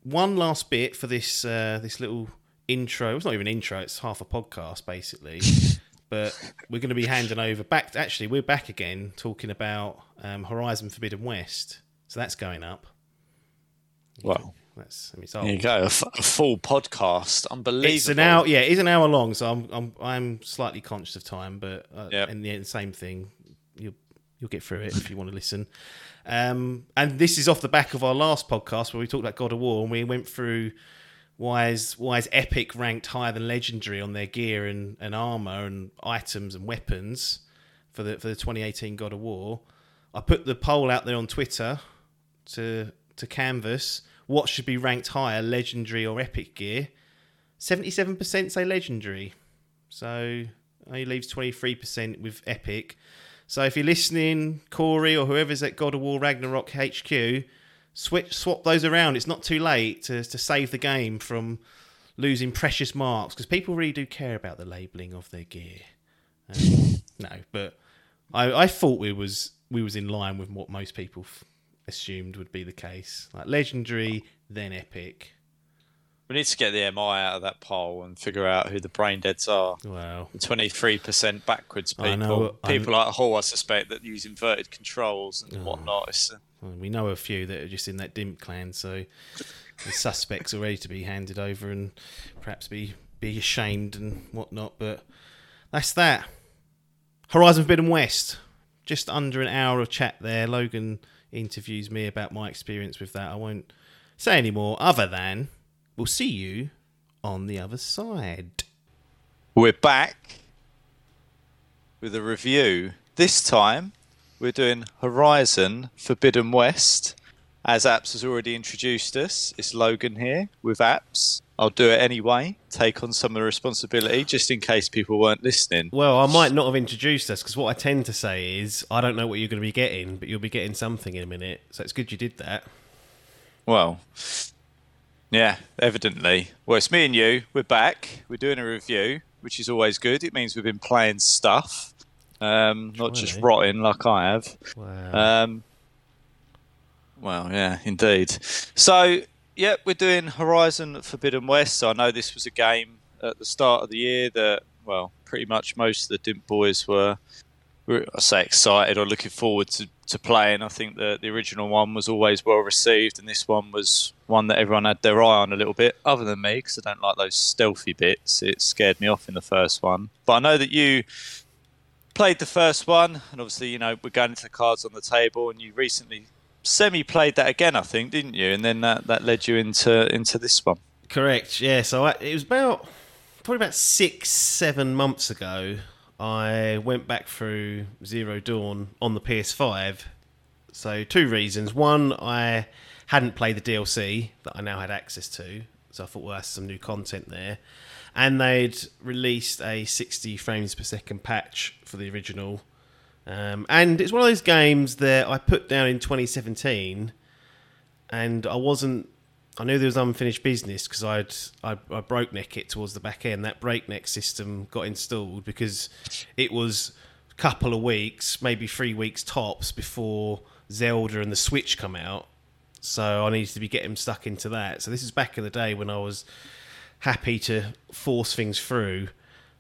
S1: one last bit for this uh, this little intro. It's not even intro; it's half a podcast basically. but we're going to be handing over back. To, Actually, we're back again talking about um, Horizon Forbidden West. So that's going up.
S2: Well,
S1: That's I mean, it's
S2: there you go, a, f- a full podcast, unbelievable.
S1: It's an hour. Yeah, it's an hour long. So I'm I'm I'm slightly conscious of time, but uh,
S2: Yep.
S1: in the end, same thing. You'll you'll get through it if you want to listen. Um, and this is off the back of our last podcast where we talked about God of War and we went through why is why is Epic ranked higher than Legendary on their gear and, and armor and items and weapons for the for the 2018 God of War. I put the poll out there on Twitter to to canvas what should be ranked higher, Legendary or Epic gear. 77% say legendary. So only leaves 23% with Epic. So if you're listening, Corey or whoever's at God of War Ragnarok HQ, switch swap those around. It's not too late to, to save the game from losing precious marks because people really do care about the labeling of their gear. Um, no, but I, I thought we was we was in line with what most people f- assumed would be the case. Like legendary, then epic.
S2: We need to get the MI out of that poll and figure out who the brain deads are.
S1: Wow.
S2: The twenty-three percent backwards people,
S1: know, I'm-
S2: people like Hall, I suspect that use inverted controls and
S1: Oh.
S2: whatnot. Uh,
S1: Well, we know a few that are just in that Dimp clan, so the suspects are ready to be handed over and perhaps be be ashamed and whatnot. But that's that. Horizon Forbidden West. Just under an hour of chat there. Logan interviews me about my experience with that. I won't say any more other than we'll see you on the other side.
S2: We're back with a review. This time, we're doing Horizon Forbidden West. as Apps has already introduced us, it's Logan here with Apps. I'll do it anyway, take on some of the responsibility just in case people weren't listening.
S1: Well, I might not have introduced us because what I tend to say is I don't know what you're going to be getting, but you'll be getting something in a minute. So it's good you did that.
S2: Well, yeah, evidently. Well, it's me and you. We're back. We're doing a review, which is always good. It means we've been playing stuff, um, not just rotting like I have.
S1: Wow.
S2: Um, well, yeah, indeed. So, yeah, we're doing Horizon Forbidden West. So I know this was a game at the start of the year that, well, pretty much most of the Dimp boys were, were I say, excited or looking forward to, to playing. I think the the original one was always well received, and this one was one that everyone had their eye on a little bit, other than me, because I don't like those stealthy bits. It scared me off in the first one. But I know that you played the first one, and obviously, you know, we're going into the cards on the table, and you recently semi played that again, I think, didn't you? And then that, that led you into into this one.
S1: Correct. Yeah. So I, it was about probably about six, seven months ago. I went back through Zero Dawn on the PS5. So two reasons. One, I hadn't played the DLC that I now had access to, so I thought, well, that's some new content there. And they'd released a 60 frames per second patch for the original. Um, and it's one of those games that I put down in 2017, and I wasn't I knew there was unfinished business because I'd I, I broke neck it towards the back end. That breakneck system got installed because it was a couple of weeks, maybe three weeks tops before Zelda and the Switch come out. So I needed to be getting stuck into that. So this is back in the day when I was happy to force things through.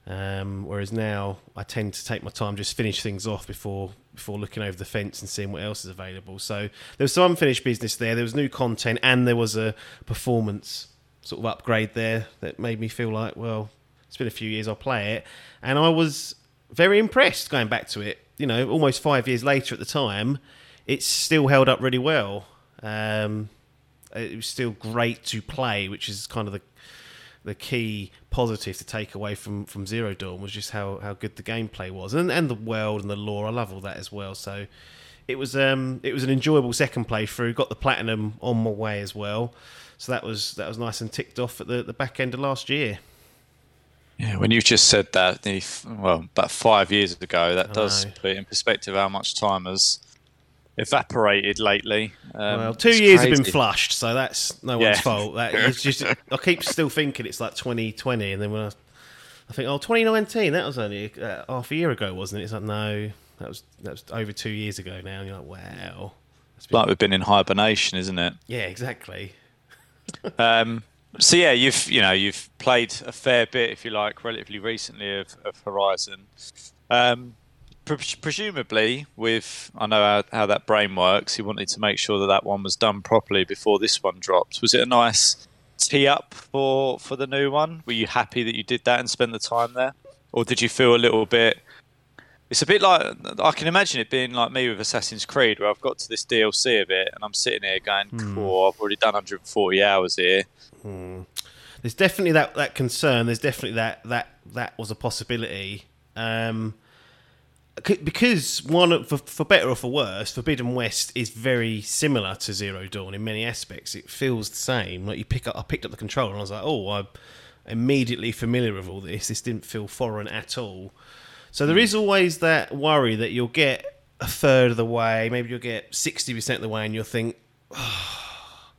S1: Um, whereas now I tend to take my time, just finish things off before before looking over the fence and seeing what else is available. So there was some unfinished business there. There was new content, and there was a performance sort of upgrade there that made me feel like, well, it's been a few years. I'll play it, and I was very impressed going back to it. You know, almost five years later at the time, it's still held up really well. Um, it was still great to play, which is kind of the the key positive to take away from, from Zero Dawn was just how, how good the gameplay was and and the world and the lore. I love all that as well. So it was um it was an enjoyable second playthrough. Got the platinum on my way as well. So that was that was nice and ticked off at the, the back end of last year.
S2: Yeah, when you've just said that, well, about five years ago, that does put it in perspective how much time has evaporated lately. Um,
S1: well, two
S2: it's
S1: years have been flushed, so that's no
S2: Yeah.
S1: one's fault. That it's just I keep still thinking it's like 2020, and then when I, I think oh 2019, that was only uh, half a year ago, wasn't it? It's like no, that was that was over two years ago now, and you're like wow. That's been-
S2: Like we've been in hibernation, isn't it?
S1: yeah, exactly.
S2: Um, so yeah, you've you know you've played a fair bit, if you like, relatively recently of, of Horizon. Um, pre- presumably, with I know how, how that brain works, you wanted to make sure that that one was done properly before this one dropped. Was it a nice tee up for for the new one? Were you happy that you did that and spent the time there, or did you feel a little bit? It's a bit like I can imagine it being like me with Assassin's Creed, where I've got to this DLC of it, and I'm sitting here going, "Cool, I've already done 140 hours here."
S1: There's definitely that, that concern. There's definitely that that that was a possibility. Um, because one for, for better or for worse, Forbidden West is very similar to Zero Dawn in many aspects. It feels the same. Like you pick up, I picked up the controller and I was like, oh, I'm immediately familiar with all this. This didn't feel foreign at all. So there is always that worry that you'll get a third of the way, maybe you'll get sixty percent of the way, and you'll think, ah,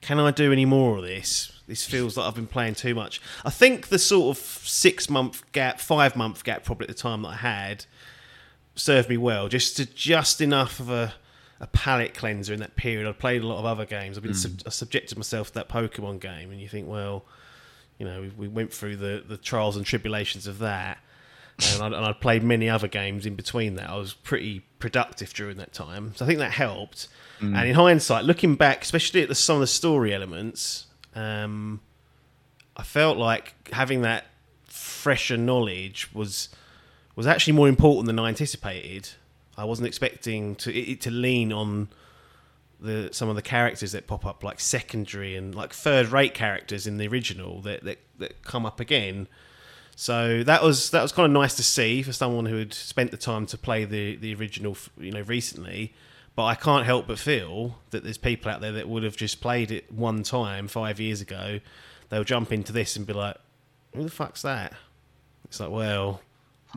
S1: can I do any more of this? This feels like I've been playing too much. I think the sort of six month gap, five month gap, probably at the time that I had, served me well. Just to just enough of a, a palate cleanser in that period. I'd played a lot of other games. I've been sub- I subjected myself to that Pokemon game, and you think, well, you know, we, we went through the, the trials and tribulations of that. And I'd, and I'd played many other games in between that. I was pretty productive during that time, so I think that helped. And in hindsight, looking back, especially at the, some of the story elements, um, I felt like having that fresher knowledge was was actually more important than I anticipated. I wasn't expecting to it, to lean on the some of the characters that pop up, like secondary and like third rate characters in the original that, that that come up again. So that was that was kind of nice to see for someone who had spent the time to play the the original, you know, recently. But I can't help but feel that there's people out there that would have just played it one time five years ago. They'll jump into this and be like, "Who the fuck's that?" It's like, well,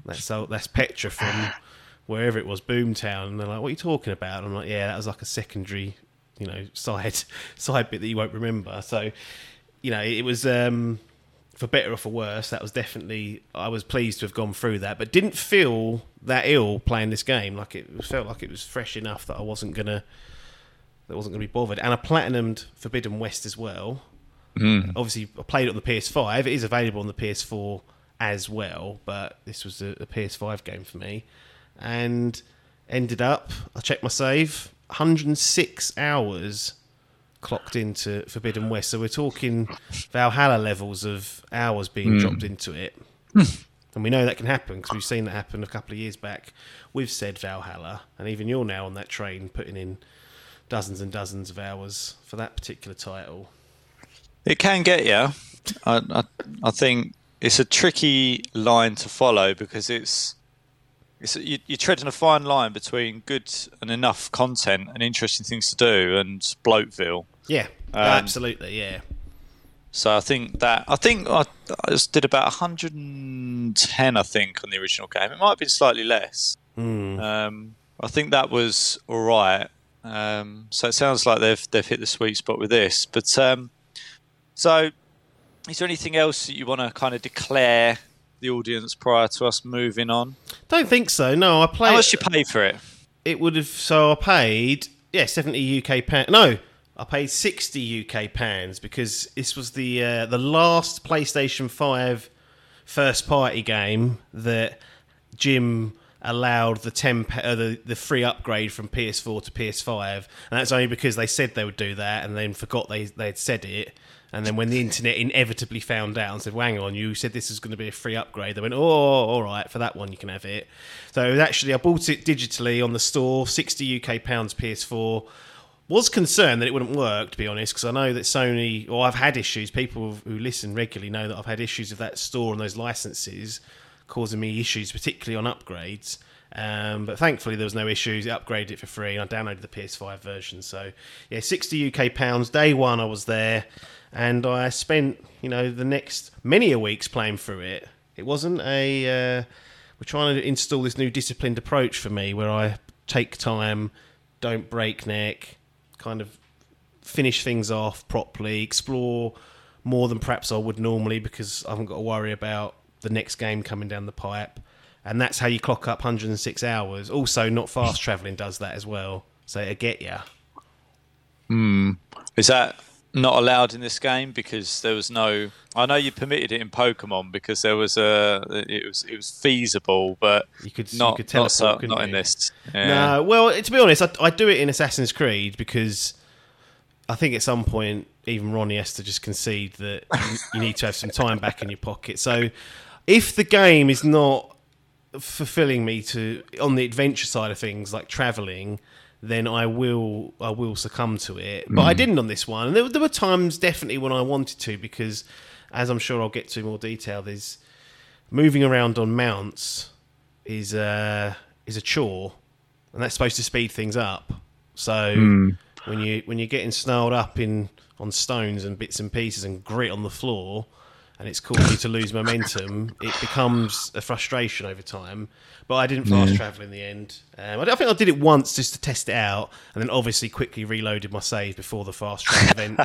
S1: that's so Petra from wherever it was, Boomtown. And they're like, "What are you talking about?" And I'm like, "Yeah, that was like a secondary, you know, side side bit that you won't remember." So, you know, it was um, for better or for worse. That was definitely I was pleased to have gone through that, but didn't feel that ill playing this game. Like it felt like it was fresh enough that I wasn't gonna that wasn't gonna be bothered. And I platinumed Forbidden West as well.
S2: Mm.
S1: Obviously, I played it on the PS5. It is available on the PS4 as well, but this was a, a PS5 game for me, and ended up. I checked my save. 106 hours clocked into Forbidden West. So we're talking Valhalla levels of hours being hmm. dropped into it. Hmm. and we know that can happen because we've seen that happen a couple of years back with said Valhalla. And even you're now on that train putting in dozens and dozens of hours for that particular title.
S2: It can get you. I, I, I think it's a tricky line to follow because it's it's you, you're treading a fine line between good and enough content and interesting things to do and bloatville.
S1: Yeah,
S2: Um,
S1: absolutely, yeah.
S2: So I think that I think I, I just did about 110. I think on the original game. It might have been slightly less.
S1: Hmm.
S2: Um, I think that was all right. Um, so it sounds like they've they've hit the sweet spot with this. But um, so, is there anything else that you want to kind of declare the audience prior to us moving on?
S1: Don't think so. No, I played.
S2: How much you pay for it?
S1: it would have so I paid yeah seventy UK pound. No, I paid sixty UK pounds because this was the uh, the last PlayStation Five first party game that Jim allowed the ten uh, the the free upgrade from PS4 to PS5, and that's only because they said they would do that and then forgot they they had said it. And then when the internet inevitably found out and said, "Hang on, you said this is going to be a free upgrade," they went, "Oh, all right, for that one you can have it." So actually, I bought it digitally on the store, sixty UK pounds PS4. Was concerned that it wouldn't work, to be honest, because I know that Sony, or I've had issues. People who listen regularly know that I've had issues with that store and those licenses causing me issues, particularly on upgrades. Um, but thankfully, there was no issues. It upgraded it for free. and I downloaded the PS5 version. So yeah, sixty UK pounds. Day one, I was there, and I spent you know the next many a weeks playing through it. It wasn't a. Uh, we're trying to install this new disciplined approach for me, where I take time, don't break neck, kind of finish things off properly, explore more than perhaps I would normally because I haven't got to worry about the next game coming down the pipe. And that's how you clock up 106 hours. Also, not fast traveling does that as well. So it'll get you.
S2: Is that not allowed in this game because there was no? I know you permitted it in Pokemon because there was a. It was it was feasible, but
S1: You could,
S2: not
S1: you could
S2: not, so,
S1: couldn't
S2: in this. Yeah.
S1: No, well, to be honest, I, I do it in Assassin's Creed because I think at some point even Ronnie has to just concede that you, you need to have some time back in your pocket. So if the game is not fulfilling me to on the adventure side of things, like traveling, then I will I will succumb to it. But I didn't on this one. And there, there were times definitely when I wanted to because, as I'm sure I'll get to in more detail, there's moving around on mounts is uh, is a chore, and that's supposed to speed things up. So when you when you're getting snarled up in on stones and bits and pieces and grit on the floor, and it's causing you to lose momentum, it becomes a frustration over time. But I didn't fast travel in the end. Um, I, I think I did it once just to test it out, and then obviously quickly reloaded my save before the fast travel event,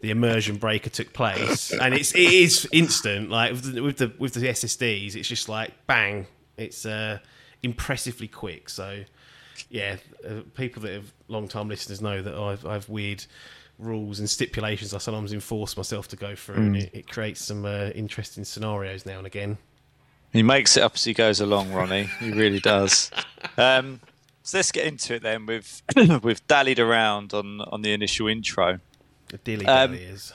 S1: the immersion breaker took place, and it's it is instant. Like with the with the, with the SSDs, it's just like bang. It's uh, impressively quick. So yeah, uh, people that have long time listeners know that I've, I've weird rules and stipulations I sometimes enforce myself to go through, and it, it creates some uh, interesting scenarios now and again.
S2: He makes it up as he goes along, Ronnie. He really does. Um, so let's get into it then. We've we've dallied around on on the initial intro.
S1: The dilly
S2: Um,
S1: dally is.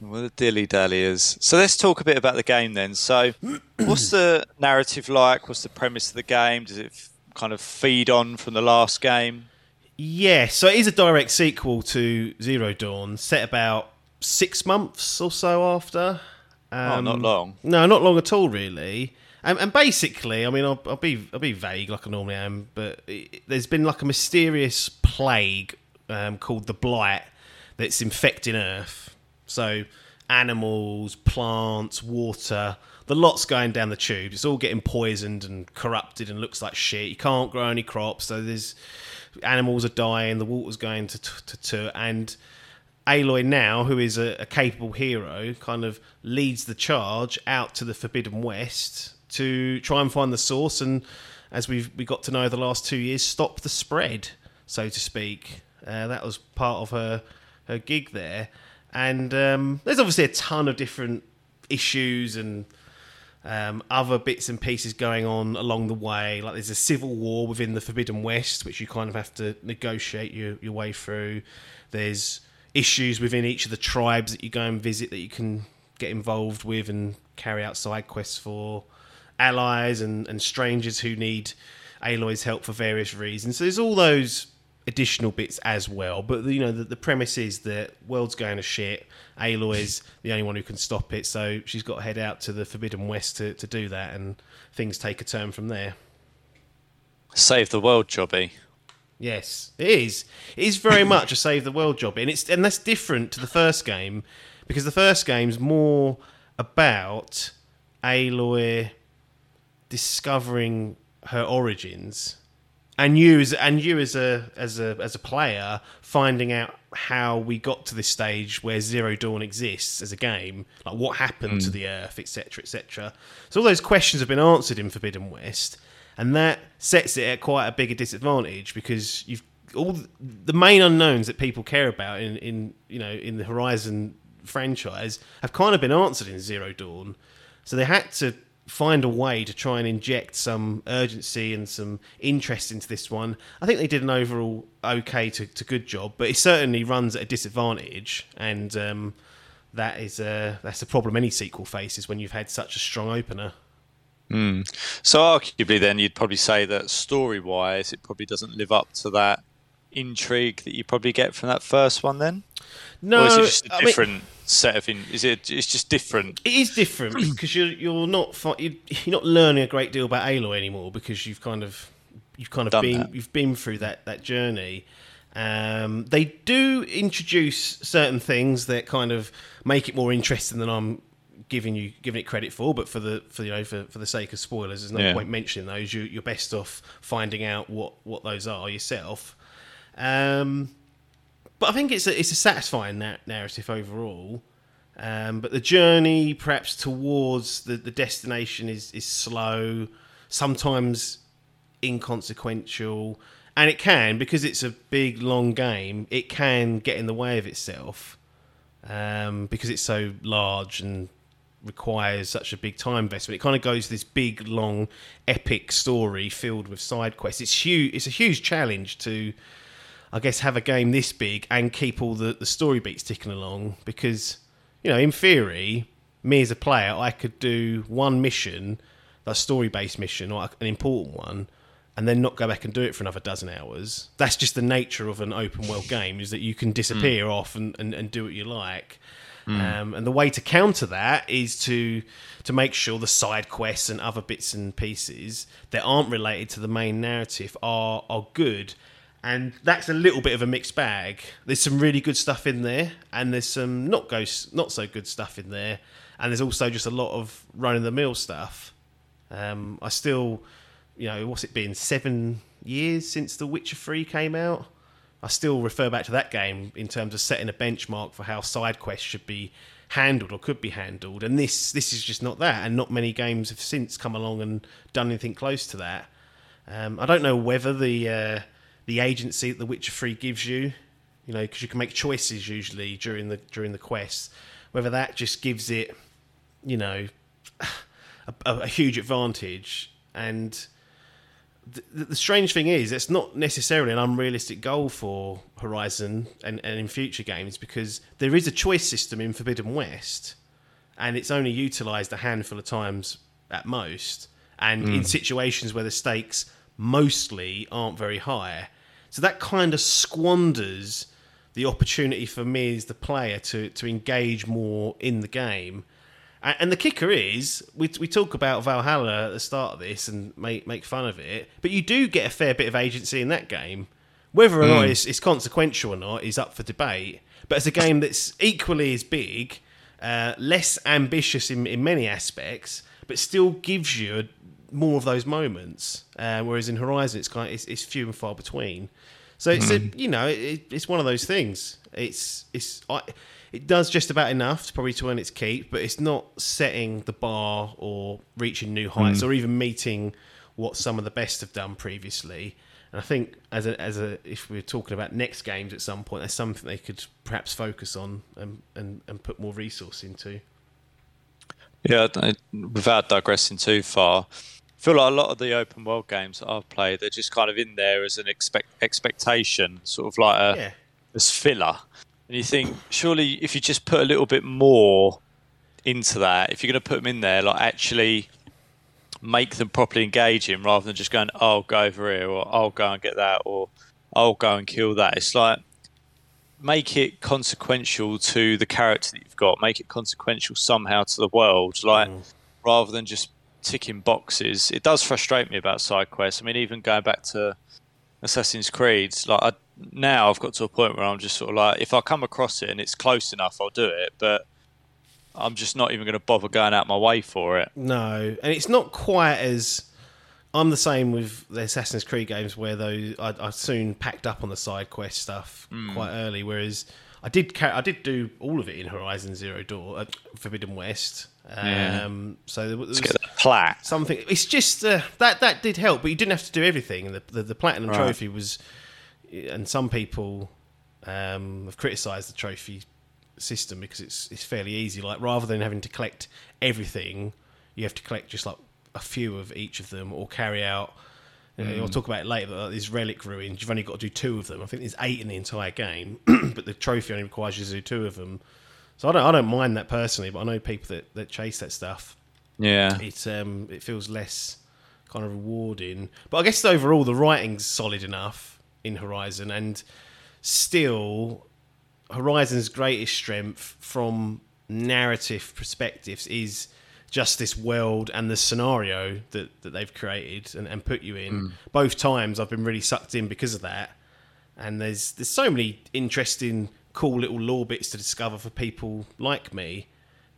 S2: Well, the dilly dally is. So let's talk a bit about the game then. So, what's the narrative like? What's the premise of the game? Does it f- kind of feed on from the last game?
S1: Yeah, so it is a direct sequel to Zero Dawn, set about six months or so after.
S2: Oh, not
S1: Um,
S2: long.
S1: No, not long at all, really. And, and basically, I mean, I'll, I'll be I'll be vague like I normally am, but it, there's been like a mysterious plague um, called the blight that's infecting Earth. So animals, plants, water, the lot's going down the tube. It's all getting poisoned and corrupted and looks like shit. You can't grow any crops, so there's animals are dying, the water's going to to, to and Aloy now, who is a, a, capable hero, kind of leads the charge out to the Forbidden West to try and find the source and, as we've we got to know the last two years, stop the spread, so to speak. Uh, that was part of her her gig there, and um, there's obviously a ton of different issues and um, other bits and pieces going on along the way. Like there's a civil war within the Forbidden West, which you kind of have to negotiate your, your way through. There's issues within each of the tribes that you go and visit that you can get involved with and carry out side quests for. Allies and, and strangers who need Aloy's help for various reasons. So there's all those additional bits as well. But you know, the, the premise is that world's going to shit. Aloy's the only one who can stop it, so she's got to head out to the Forbidden West to, to do that, and things take a turn from there.
S2: Save the world jobby.
S1: Yes, it is. It is very much a save the world job, and it's and that's different to the first game because the first game's more about Aloy discovering her origins and you as and you as a as a as a player finding out how we got to this stage where Zero Dawn exists as a game, like what happened mm. to the Earth, etc., etc. So all those questions have been answered in Forbidden West, and that sets it at quite a bigger disadvantage because you've all the main unknowns that people care about in in you know in the Horizon franchise have kind of been answered in Zero Dawn. So they had to find a way to try and inject some urgency and some interest into this one. I think they did an overall okay to, to good job, but it certainly runs at a disadvantage, and um, that is a, that's a problem any sequel faces when you've had such a strong opener.
S2: Mm. So arguably, then you'd probably say that story-wise, it probably doesn't live up to that intrigue that you probably get from that first one. Then,
S1: no,
S2: or is it just a different mean, set of? In, is it? It's just different.
S1: It is different because you're you're not you're not learning a great deal about Aloy anymore because you've kind of you've kind of Done been that. you've been through that that journey. Um, they do introduce certain things that kind of make it more interesting than I'm giving you giving it credit for, but for the for you know for, for the sake of spoilers, there's no yeah. point mentioning those. You, you're best off finding out what what those are yourself. Um, but I think it's a, it's a satisfying na- narrative overall. Um, but the journey, perhaps towards the, the destination, is is slow, sometimes inconsequential, and it can because it's a big long game. It can get in the way of itself um, because it's so large and requires such a big time investment. It kind of goes this big, long, epic story filled with side quests. It's huge. It's a huge challenge to I guess, have a game this big and keep all the, the story beats ticking along because, you know, in theory, me as a player, I could do one mission, that story based mission or an important one, and then not go back and do it for another dozen hours. That's just the nature of an open world game is that you can disappear mm. off and, and, and, do what you like. Mm. Um, and the way to counter that is to to make sure the side quests and other bits and pieces that aren't related to the main narrative are are good and that's a little bit of a mixed bag. There's some really good stuff in there, and there's some not go not so good stuff in there, and there's also just a lot of run of the mill stuff. Um, I still, you know, what's it been seven years since The Witcher Three came out? I still refer back to that game in terms of setting a benchmark for how side quests should be handled or could be handled, and this this is just not that, and not many games have since come along and done anything close to that. Um, I don't know whether the uh, the agency that The Witcher Three gives you. You know, because you can make choices usually during the during the quest. Whether that just gives it, you know, a, a huge advantage. And the, the, strange thing is, it's not necessarily an unrealistic goal for Horizon and, and in future games because there is a choice system in Forbidden West, and it's only utilised a handful of times at most. And mm. in situations where the stakes mostly aren't very high. So that kind of squanders the opportunity for me as the player to, to engage more in the game. And the kicker is, we, we talk about Valhalla at the start of this and make make fun of it, but you do get a fair bit of agency in that game. Whether or not it's, it's consequential or not is up for debate. But it's a game that's equally as big, uh, less ambitious in, in many aspects, but still gives you a, more of those moments. Uh, whereas in Horizon, it's kind of, it's, it's few and far between. So it's a, you know it, it's one of those things. It's it's I, it does just about enough to probably to earn its keep, but it's not setting the bar or reaching new heights or even meeting what some of the best have done previously. And I think as a as a if we're talking about next games at some point, there's something they could perhaps focus on and and, and put more resource into.
S2: Yeah, I- without digressing too far, feel like a lot of the open world games that I've played, they're just kind of in there as an expect expectation, sort of like a
S1: Yeah.
S2: as filler. And you think, surely, if you just put a little bit more into that, if you're going to put them in there, like actually make them properly engaging, rather than just going, "Oh, go over here," or "I'll go and get that," or "I'll go and kill that." It's like make it consequential to the character that you've got. Make it consequential somehow to the world, like mm. rather than just ticking boxes. It does frustrate me about side quests. I mean, even going back to Assassin's Creed, like I, now I've got to a point where I'm just sort of like, if I come across it and it's close enough, I'll do it. But I'm just not even going to bother going out my way for it.
S1: No, and it's not quite as. I'm the same with the Assassin's Creed games, where though I, I soon packed up on the side quest stuff quite early. Whereas I did, I did do all of it in Horizon Zero Dawn, uh, Forbidden West.
S2: Yeah.
S1: Um, so there was
S2: Let's get that plat.
S1: something. It's just uh, that that did help, but you didn't have to do everything. The the, the platinum
S2: Right.
S1: trophy was, and some people um, have criticised the trophy system because it's it's fairly easy. Like rather than having to collect everything, you have to collect just like a few of each of them or carry out. You know, I'll talk about it later. But like these relic ruins, you've only got to do two of them. I think there's eight in the entire game, but the trophy only requires you to do two of them. So I don't, I don't mind that personally, but I know people that, that chase that stuff
S2: Yeah.
S1: it um it feels less kind of rewarding. But I guess overall the writing's solid enough in Horizon, and still Horizon's greatest strength from narrative perspectives is just this world and the scenario that, that they've created and, and put you in. Both times I've been really sucked in because of that. And there's there's so many interesting, cool little lore bits to discover for people like me.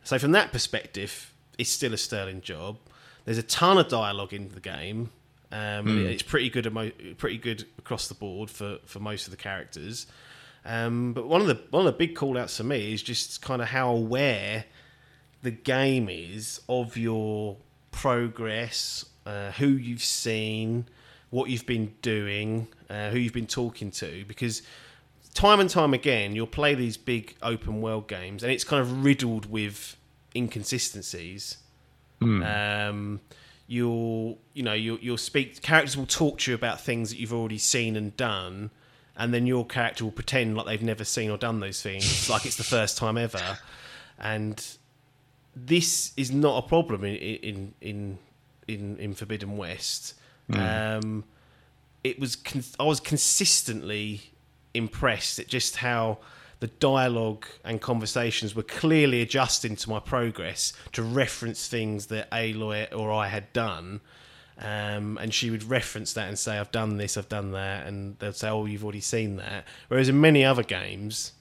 S1: So from that perspective, it's still a sterling job. There's a ton of dialogue in the game. Um, It's pretty good, emo- pretty good across the board for, for most of the characters. Um, but one of the one of the big call outs for me is just kind of how aware the game is of your progress, uh, who you've seen, what you've been doing, uh, who you've been talking to, because time and time again you'll play these big open world games and it's kind of riddled with inconsistencies. Um, you'll you know you'll, you'll speak characters will talk to you about things that you've already seen and done and then your character will pretend like they've never seen or done those things like it's the first time ever and this is not a problem in in in in, in Forbidden West. Um, it was con- I was consistently impressed at just how the dialogue and conversations were clearly adjusting to my progress to reference things that Aloy or I had done. Um, and she would reference that and say, "I've done this, I've done that," and they'd say, "Oh, you've already seen that." Whereas in many other games,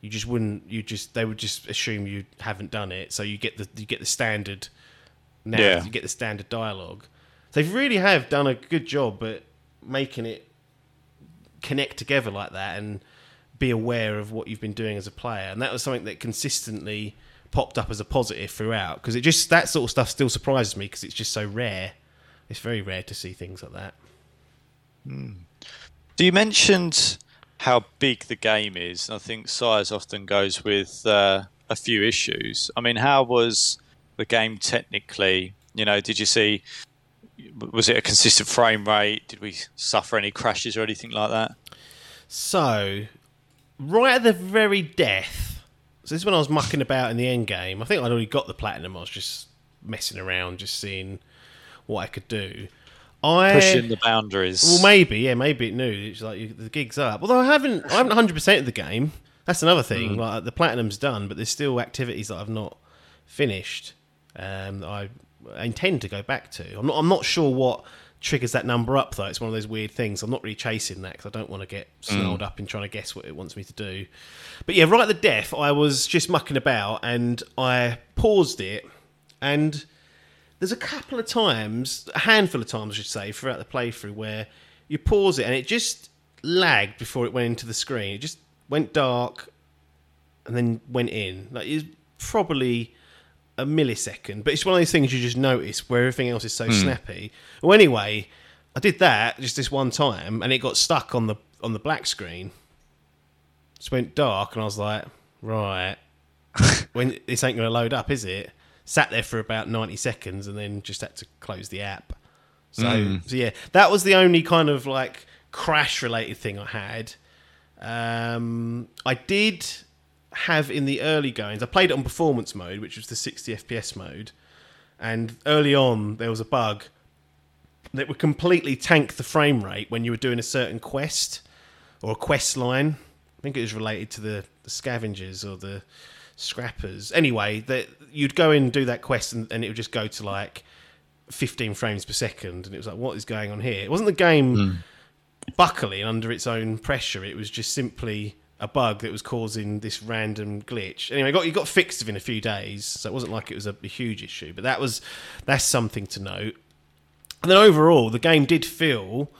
S1: you just wouldn't. You just they would just assume you haven't done it, so you get the you get the standard. Now
S2: Yeah.
S1: you get the standard dialogue. They really have done a good job at making it connect together like that and be aware of what you've been doing as a player. And that was something that consistently popped up as a positive throughout because it just that sort of stuff still surprises me because it's just so rare. It's very rare to see things like that.
S2: So you mentioned how big the game is. I think size often goes with uh, a few issues. I mean, how was the game technically? You know, did you see? Was it a consistent frame rate? Did we suffer any crashes or anything like that?
S1: So, right at the very death, so this is when I was mucking about in the end game. I think I'd already got the platinum. I was just messing around, just seeing what I could do. I
S2: Pushing the boundaries.
S1: well, maybe yeah, maybe it knew it's like you- the gig's up. Although I haven't, I haven't hundred percent of the game. That's another thing. Like the platinum's done, but there's still activities that I've not finished. um, that I intend to go back to. I'm not. I'm not sure what triggers that number up though. It's one of those weird things. I'm not really chasing that because I don't want to get mm. snarled up in trying to guess what it wants me to do. But yeah, right at the death, I was just mucking about and I paused it, and there's a couple of times, a handful of times, I should say, throughout the playthrough where you pause it and it just lagged before it went into the screen. It just went dark and then went in. Like it's probably a millisecond, but it's one of those things you just notice where everything else is so snappy. Well, anyway, I did that just this one time, and it got stuck on the on the black screen. Just went dark, and I was like, right, when this ain't going to load up, is it? Sat there for about ninety seconds, and then just had to close the app. So, so yeah, that was the only kind of like crash related thing I had. Um, I did have in the early goings. I played it on performance mode, which was the 60 FPS mode, and early on there was a bug that would completely tank the frame rate when you were doing a certain quest or a quest line. I think it was related to the, the scavengers or the scrappers. Anyway, that you'd go in and do that quest, and, and it would just go to like 15 frames per second, and it was like, what is going on here? It wasn't the game hmm. buckling under its own pressure. It was just simply a bug that was causing this random glitch. Anyway, got it got fixed within a few days, so it wasn't like it was a, a huge issue. But that was that's something to note. And then overall, the game did feel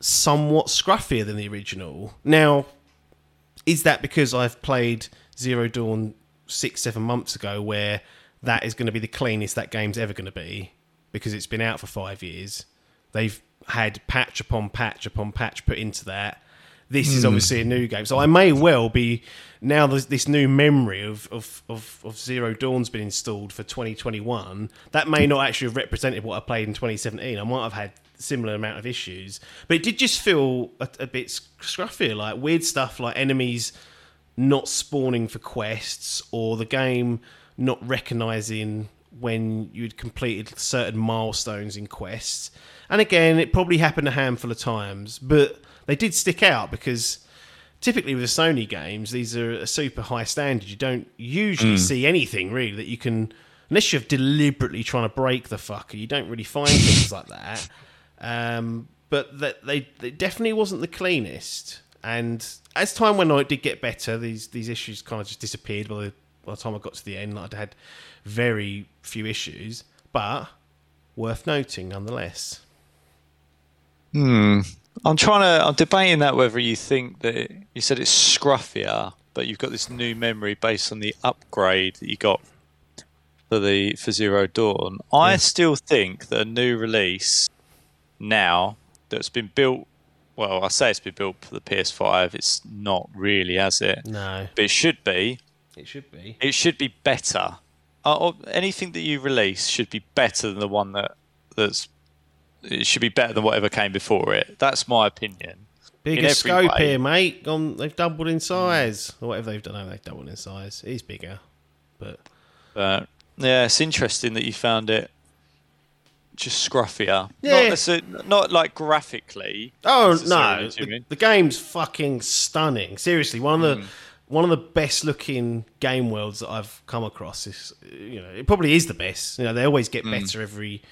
S1: somewhat scruffier than the original. Now, is that because I've played Zero Dawn six, seven months ago, where that is going to be the cleanest that game's ever going to be because it's been out for five years? They've had patch upon patch upon patch put into that. This is hmm. obviously a new game, so I may well be now. There's this new memory of, of, of, of Zero Dawn's been installed for 2021. That may not actually have represented what I played in 2017. I might have had similar amount of issues, but it did just feel a, a bit scruffier, like weird stuff, like enemies not spawning for quests or the game not recognizing when you'd completed certain milestones in quests. And again, it probably happened a handful of times, but they did stick out because typically with the Sony games, these are a super high standard. You don't usually see anything really that you can, unless you're deliberately trying to break the fucker. You don't really find things like that. Um, but that they, they definitely wasn't the cleanest. And as time went on, it did get better. These these issues kind of just disappeared by the, by the time I got to the end. I'd had very few issues, but worth noting nonetheless.
S2: Hmm. I'm trying to. I'm debating that whether you think that you said it's scruffier, but you've got this new memory based on the upgrade that you got for the for Zero Dawn. I still think that a new release now that's been built. Well, I say it's been built for the PS5. It's not really, has it?
S1: No,
S2: But it should be.
S1: it should be.
S2: It should be better. Uh, anything that you release should be better than the one that that's. It should be better than whatever came before it. That's my opinion.
S1: Bigger scope
S2: way.
S1: here, mate. Gone, they've doubled in size, or whatever they've done. No, they've doubled in size. He's bigger, but
S2: But yeah, it's interesting that you found it just scruffier.
S1: Yeah.
S2: Not, not like graphically.
S1: oh no, the, the game's fucking stunning. Seriously, one of the hmm. one of the best looking game worlds that I've come across. Is you know, it probably is the best. You know, they always get hmm. better every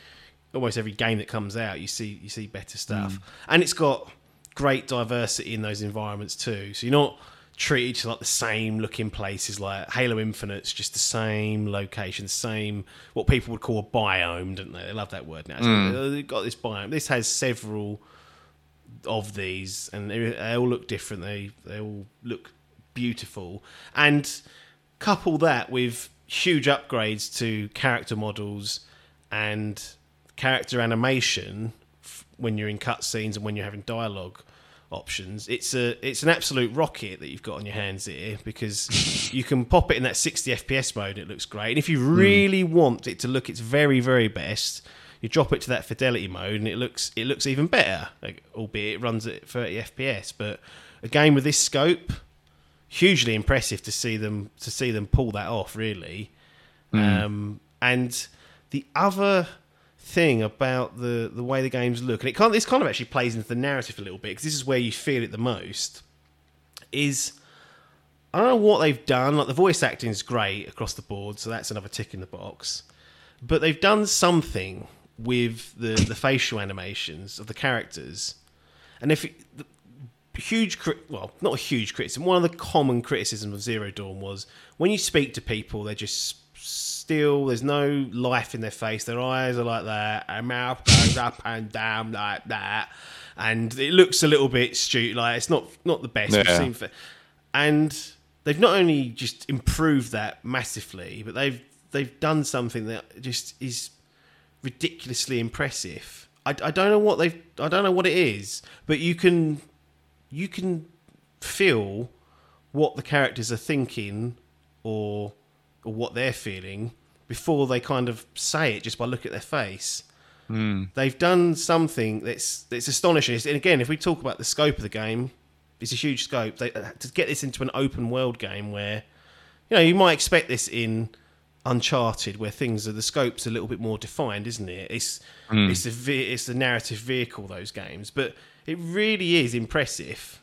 S1: almost every game that comes out. You see, you see better stuff, mm. and it's got great diversity in those environments too. So you're not treated to like the same looking places like Halo Infinite's just the same location, same what people would call a biome, don't they? They love that word now. So mm. They've got this biome. This has several of these, and they, they all look different. They they all look beautiful, and couple that with huge upgrades to character models and character animation f- when you're in cutscenes and when you're having dialogue options. It's a it's an absolute rocket that you've got on your hands here because you can pop it in that 60 FPS mode. And it looks great, and if you really want it to look its very very best, you drop it to that fidelity mode, and it looks it looks even better. Like, albeit it runs at 30 FPS, but a game with this scope, hugely impressive to see them to see them pull that off. Really, um, and the other thing about the the way the games look, and it kind this kind of actually plays into the narrative a little bit because this is where you feel it the most. Is I don't know what they've done. Like the voice acting is great across the board, so that's another tick in the box. but they've done something with the the facial animations of the characters, and if it, the huge well not a huge criticism one of the common criticisms of Zero Dawn was when you speak to people they're just still there's no life in their face their eyes are like that their mouth goes up and down like that and it looks a little bit stupid like it's not not the best
S2: Yeah.
S1: for- and they've not only just improved that massively but they've they've done something that just is ridiculously impressive. I, I don't know what they've I don't know what it is, but you can you can feel what the characters are thinking or or what they're feeling before they kind of say it just by looking at their face. Hmm. They've done something that's that's astonishing. And again, if we talk about the scope of the game, it's a huge scope. They, uh, to get this into an open world game where you know you might expect this in Uncharted, where things are the scope's a little bit more defined, isn't it? It's hmm. it's the ve- it's the narrative vehicle those games, but it really is impressive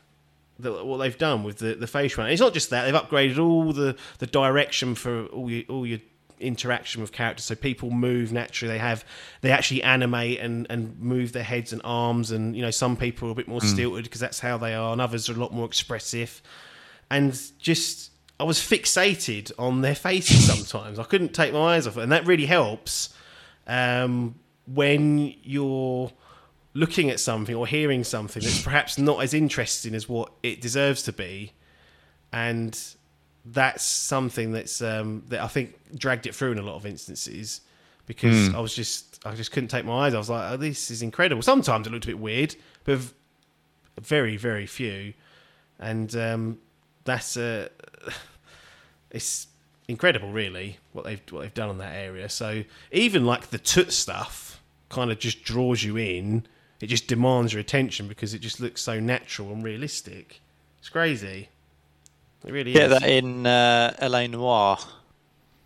S1: that what they've done with the the facial. It's not just that they've upgraded all the the direction for all your all your interaction with characters. So people move naturally. They have they actually animate and and move their heads and arms and you know some people are a bit more stilted because that's how they are and others are a lot more expressive. And just I was fixated on their faces sometimes. I couldn't take my eyes off it, and that really helps um, when you're looking at something or hearing something that's perhaps not as interesting as what it deserves to be, and that's something that's um, that I think dragged it through in a lot of instances because I was just I just couldn't take my eyes. I was like, oh, this is incredible. Sometimes it looked a bit weird, but very very few, and um, that's uh, it's incredible, really, what they've what they've done on that area. So even like the toot stuff kind of just draws you in. It just demands your attention because it just looks so natural and realistic. It's crazy. It really
S2: Get
S1: is.
S2: that in uh, L.A. Noire.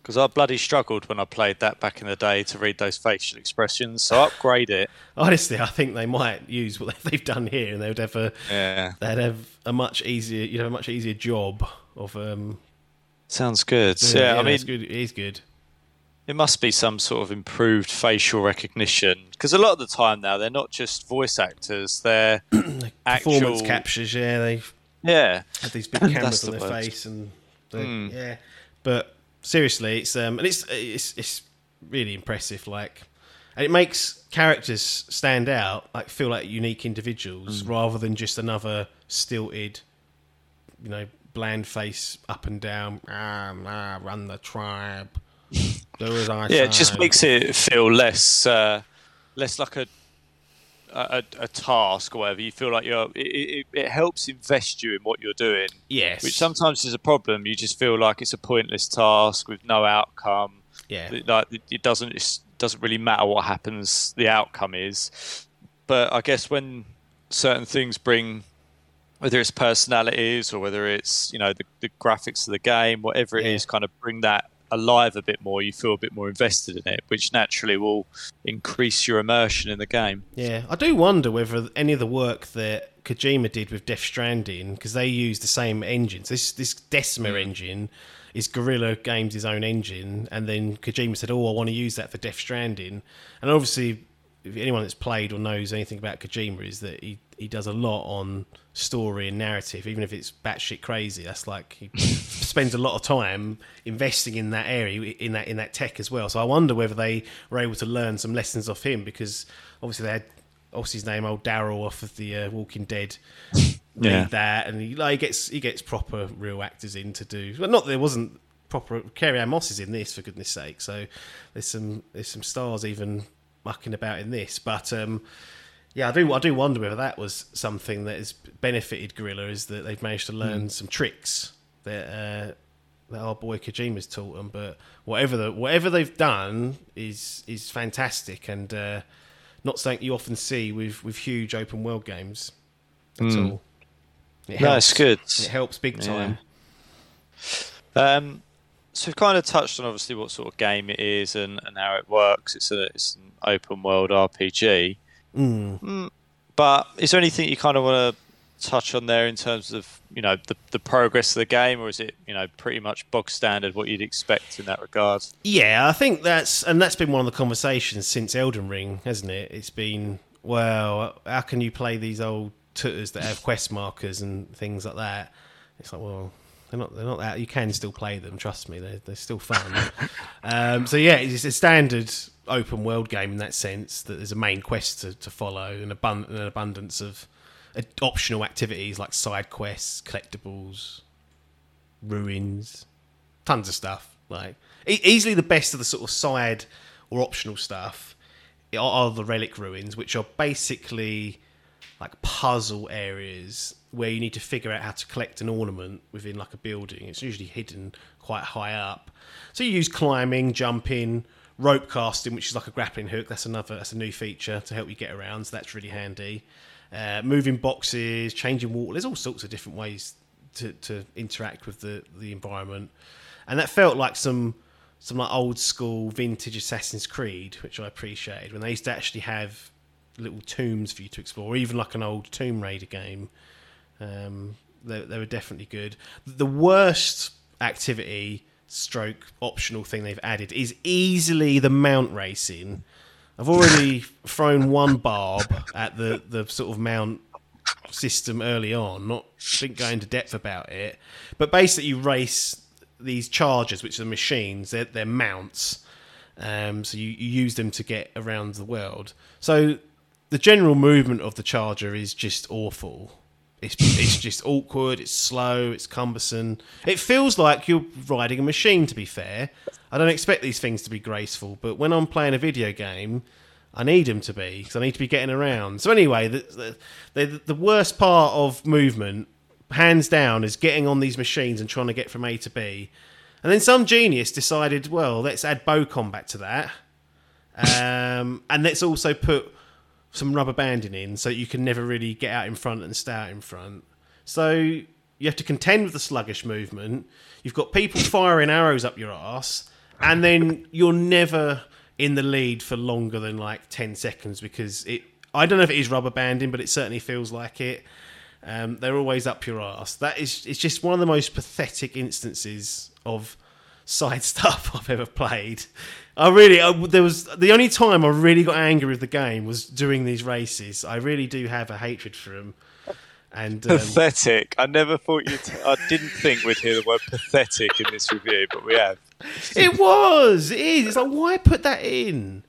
S2: Because I bloody struggled when I played that back in the day to read those facial expressions. So upgrade it.
S1: Honestly, I think they might use what they've done here, and they would have a
S2: Yeah.
S1: they'd have a much easier, you know, a much easier job of um.
S2: Sounds good. Yeah, I mean,
S1: it's good. It is good.
S2: It must be some sort of improved facial recognition. Because a lot of the time now, they're not just voice actors, they're
S1: Performance
S2: actual.
S1: captures, yeah, they
S2: Yeah.
S1: had these big cameras on
S2: the
S1: their
S2: word.
S1: face, and they,
S2: Hmm.
S1: yeah. But seriously, it's um, and it's it's it's really impressive. Like, and it makes characters stand out, like feel like unique individuals,
S2: Hmm.
S1: rather than just another stilted, you know, bland face up and down. Ah, ah, run the tribe. Do as I
S2: Yeah, it just makes it feel less uh, less like a, a a task or whatever. You feel like you're. It, it, it helps invest you in what you're doing,
S1: yes,
S2: which sometimes is a problem. You just feel like it's a pointless task with no outcome.
S1: yeah,
S2: It- Like it- it doesn't it doesn't really matter what happens. The outcome is, but I guess when certain things bring. Whether it's personalities or whether it's you know the, the graphics of the game, whatever it is,
S1: Yeah.
S2: kind of bring that alive a bit more. You feel a bit more invested in it, which naturally will increase your immersion in the game.
S1: Yeah, I do wonder whether any of the work that Kojima did with Death Stranding, because they use the same engines. This this Decima engine is Guerrilla Games' own engine, and then Kojima said, "Oh, I want to use that for Death Stranding." And obviously, if anyone that's played or knows anything about Kojima, is that he he does a lot on story and narrative, even if it's batshit crazy. That's like he spends a lot of time investing in that area, in that in that tech as well. So I wonder whether they were able to learn some lessons off him because obviously they had what's his name, old Daryl off of the uh, Walking Dead.
S2: Yeah.
S1: That, and he, like, he gets he gets proper real actors in to do. Well, not that there wasn't proper Carrie Ann Moss is in this for goodness sake. So there's some there's some stars even mucking about in this, but um, yeah, I do I do wonder whether that was something that has benefited Guerrilla is that they've managed to learn some tricks that uh, that our boy Kojima's taught them. But whatever the whatever they've done is is fantastic and uh, not something you often see with with huge open world games at all. It
S2: No, it's good.
S1: It helps big time.
S2: Um, so we've kind of touched on obviously what sort of game it is and, and how it works. It's a it's an open world RPG.
S1: Mm.
S2: But is there anything you kind of want to touch on there in terms of you know the the progress of the game, or is it you know pretty much bog standard what you'd expect in that regard?
S1: Yeah, I think that's and that's been one of the conversations since Elden Ring, hasn't it? It's been well, how can you play these old tutters that have quest markers and things like that? It's like, well, they're not they're not that. You can still play them. Trust me, they're they're still fun. um, so yeah, it's a standard open world game in that sense that there's a main quest to, to follow and abund- an abundance of optional activities like side quests, collectibles, ruins, tons of stuff. Like e- easily the best of the sort of side or optional stuff are the relic ruins, which are basically like puzzle areas where you need to figure out how to collect an ornament within like a building. It's usually hidden quite high up. So you use climbing, jumping, rope casting, which is like a grappling hook. That's another that's a new feature to help you get around. So that's really handy. Uh, moving boxes, changing water. There's all sorts of different ways to, to interact with the, the environment, and that felt like some some like old school vintage Assassin's Creed, which I appreciated when they used to actually have little tombs for you to explore, or even like an old Tomb Raider game. Um, they, they were definitely good. The worst activity stroke optional thing they've added is easily the mount racing. I've already thrown one barb at the, the sort of mount system early on, not didn't go into depth about it. But basically you race these chargers, which are machines, they're, they're mounts. Um, so you, you use them to get around the world. So the general movement of the charger is just awful. It's it's just awkward. It's slow. It's cumbersome. It feels like you're riding a machine. To be fair, I don't expect these things to be graceful, but when I'm playing a video game, I need them to be because I need to be getting around. So anyway, the, the the worst part of movement, hands down, is getting on these machines and trying to get from A to B. And then some genius decided, well, let's add bow combat to that, um, and let's also put some rubber banding in so you can never really get out in front and stay out in front. So you have to contend with the sluggish movement. You've got people firing arrows up your ass, and then you're never in the lead for longer than like ten seconds because it. I don't know if it is rubber banding, but it certainly feels like it. Um, they're always up your ass. That is, it's just one of the most pathetic instances of side stuff I've ever played. I really, I, there was the only time I really got angry with the game was during these races. I really do have a hatred for them. And um,
S2: pathetic. I never thought you. I didn't think we'd hear the word pathetic in this review, but we have.
S1: it was. It is. It's like why put that in?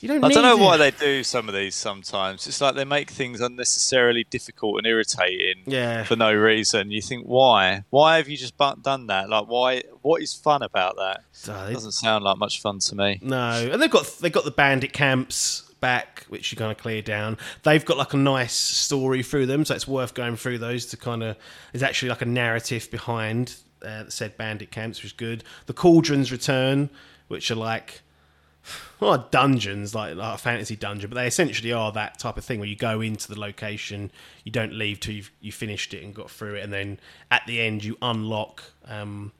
S1: You don't.
S2: I don't know
S1: need
S2: why they do some of these. Sometimes it's like they make things unnecessarily difficult and irritating
S1: Yeah.
S2: for no reason. You think why? Why have you just done that? Like why? What is fun about that?
S1: They-
S2: Doesn't sound like much fun to me.
S1: No, and they've got they've got the bandit camps back, which you kind of clear down. They've got like a nice story through them, so it's worth going through those to kind of. There's actually like a narrative behind uh, said bandit camps, which is good. The cauldrons return, which are like. Not dungeons, like, like a fantasy dungeon, but they essentially are that type of thing where you go into the location, you don't leave till you've you finished it and got through it, and then at the end you unlock um,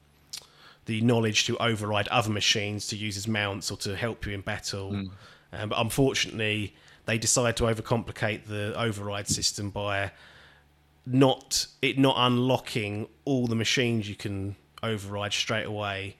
S1: the knowledge to override other machines to use as mounts or to help you in battle. Um, but unfortunately, they decide to overcomplicate the override system by not it not unlocking all the machines you can override straight away.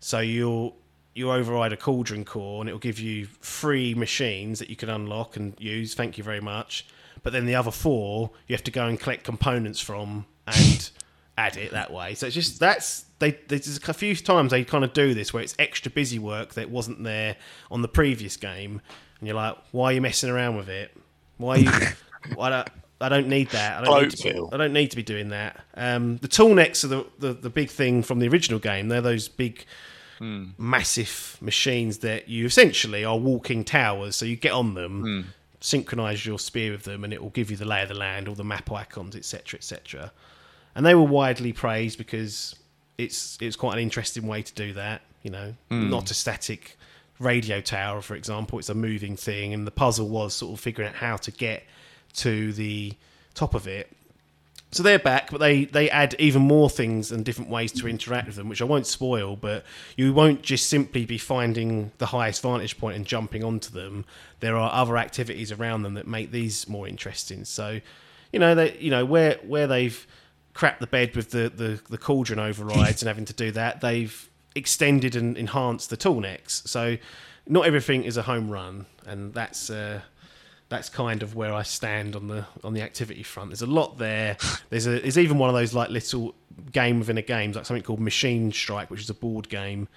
S1: So you'll you override a cauldron core and it will give you three machines that you can unlock and use. Thank you very much. But then the other four you have to go and collect components from and add it that way. So it's just that's they there's a few times they kind of do this where it's extra busy work that wasn't there on the previous game, and you're like, why are you messing around with it? Why are you? I don't. I don't need that. I don't, need to, be, I don't need to be doing that. Um, the tall necks are the, the, the big thing from the original game. They're those big, Hmm. massive machines that you essentially are walking towers. So you get on them, hmm. synchronize your spear with them, and it will give you the lay of the land, all the map icons, etc., etc. And they were widely praised because it's it's quite an interesting way to do that. You know, hmm. not a static radio tower, for example. It's a moving thing, and the puzzle was sort of figuring out how to get to the top of it. So they're back, but they, they add even more things and different ways to interact with them, which I won't spoil. But you won't just simply be finding the highest vantage point and jumping onto them. There are other activities around them that make these more interesting. So you know, they, you know, where where they've crapped the bed with the, the, the cauldron overrides and having to do that, they've extended and enhanced the tall necks. So not everything is a home run, and that's uh, that's kind of where I stand on the on the activity front. There's a lot there. There's a there's even one of those like little game within a game, like something called Machine Strike, which is a board game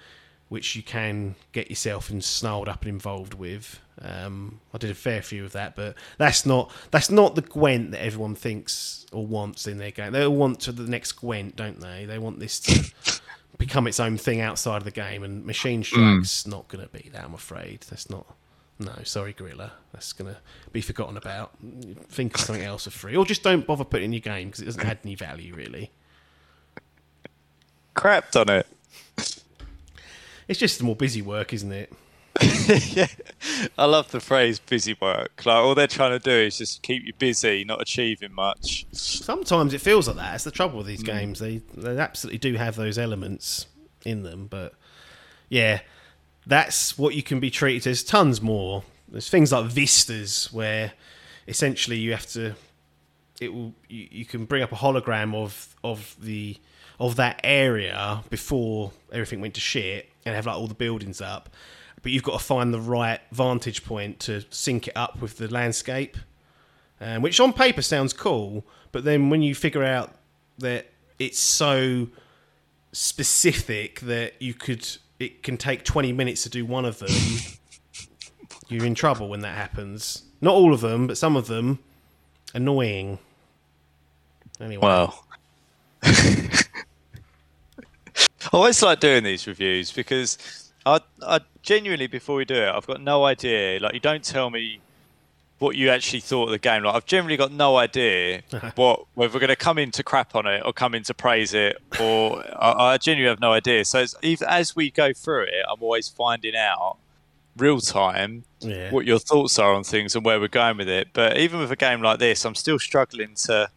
S1: which you can get yourself and snarled up and involved with. Um, I did a fair few of that, but that's not that's not the Gwent that everyone thinks or wants in their game. They all want to the next Gwent, don't they? They want this to become its own thing outside of the game, and Machine Strike's not going to be that. I'm afraid that's not. No, sorry, Guerrilla. That's going to be forgotten about. Think of something else for free, or just don't bother putting in your game because it doesn't add any value really.
S2: Crapped on it.
S1: It's just more busy work, isn't it?
S2: yeah, I love the phrase "busy work." Like all they're trying to do is just keep you busy, not achieving much.
S1: Sometimes it feels like that. That's the trouble with these mm. games. They they absolutely do have those elements in them, but yeah, that's what you can be treated as. Tons more. There's things like vistas where essentially you have to. It will. You, you can bring up a hologram of of the of that area before everything went to shit and have like all the buildings up but you've got to find the right vantage point to sync it up with the landscape, um, which on paper sounds cool, but then when you figure out that it's so specific that you could it can take 20 minutes to do one of them you're in trouble when that happens. Not all of them but some of them. Annoying. Anyway.
S2: Well, I always like doing these reviews because I, I genuinely before we do it, I've got no idea. Like, you don't tell me what you actually thought of the game. Like, I've generally got no idea what whether we're going to come in to crap on it or come in to praise it, or I, I genuinely have no idea. So even as we go through it, I'm always finding out real time
S1: yeah
S2: what your thoughts are on things and where we're going with it. But even with a game like this, I'm still struggling to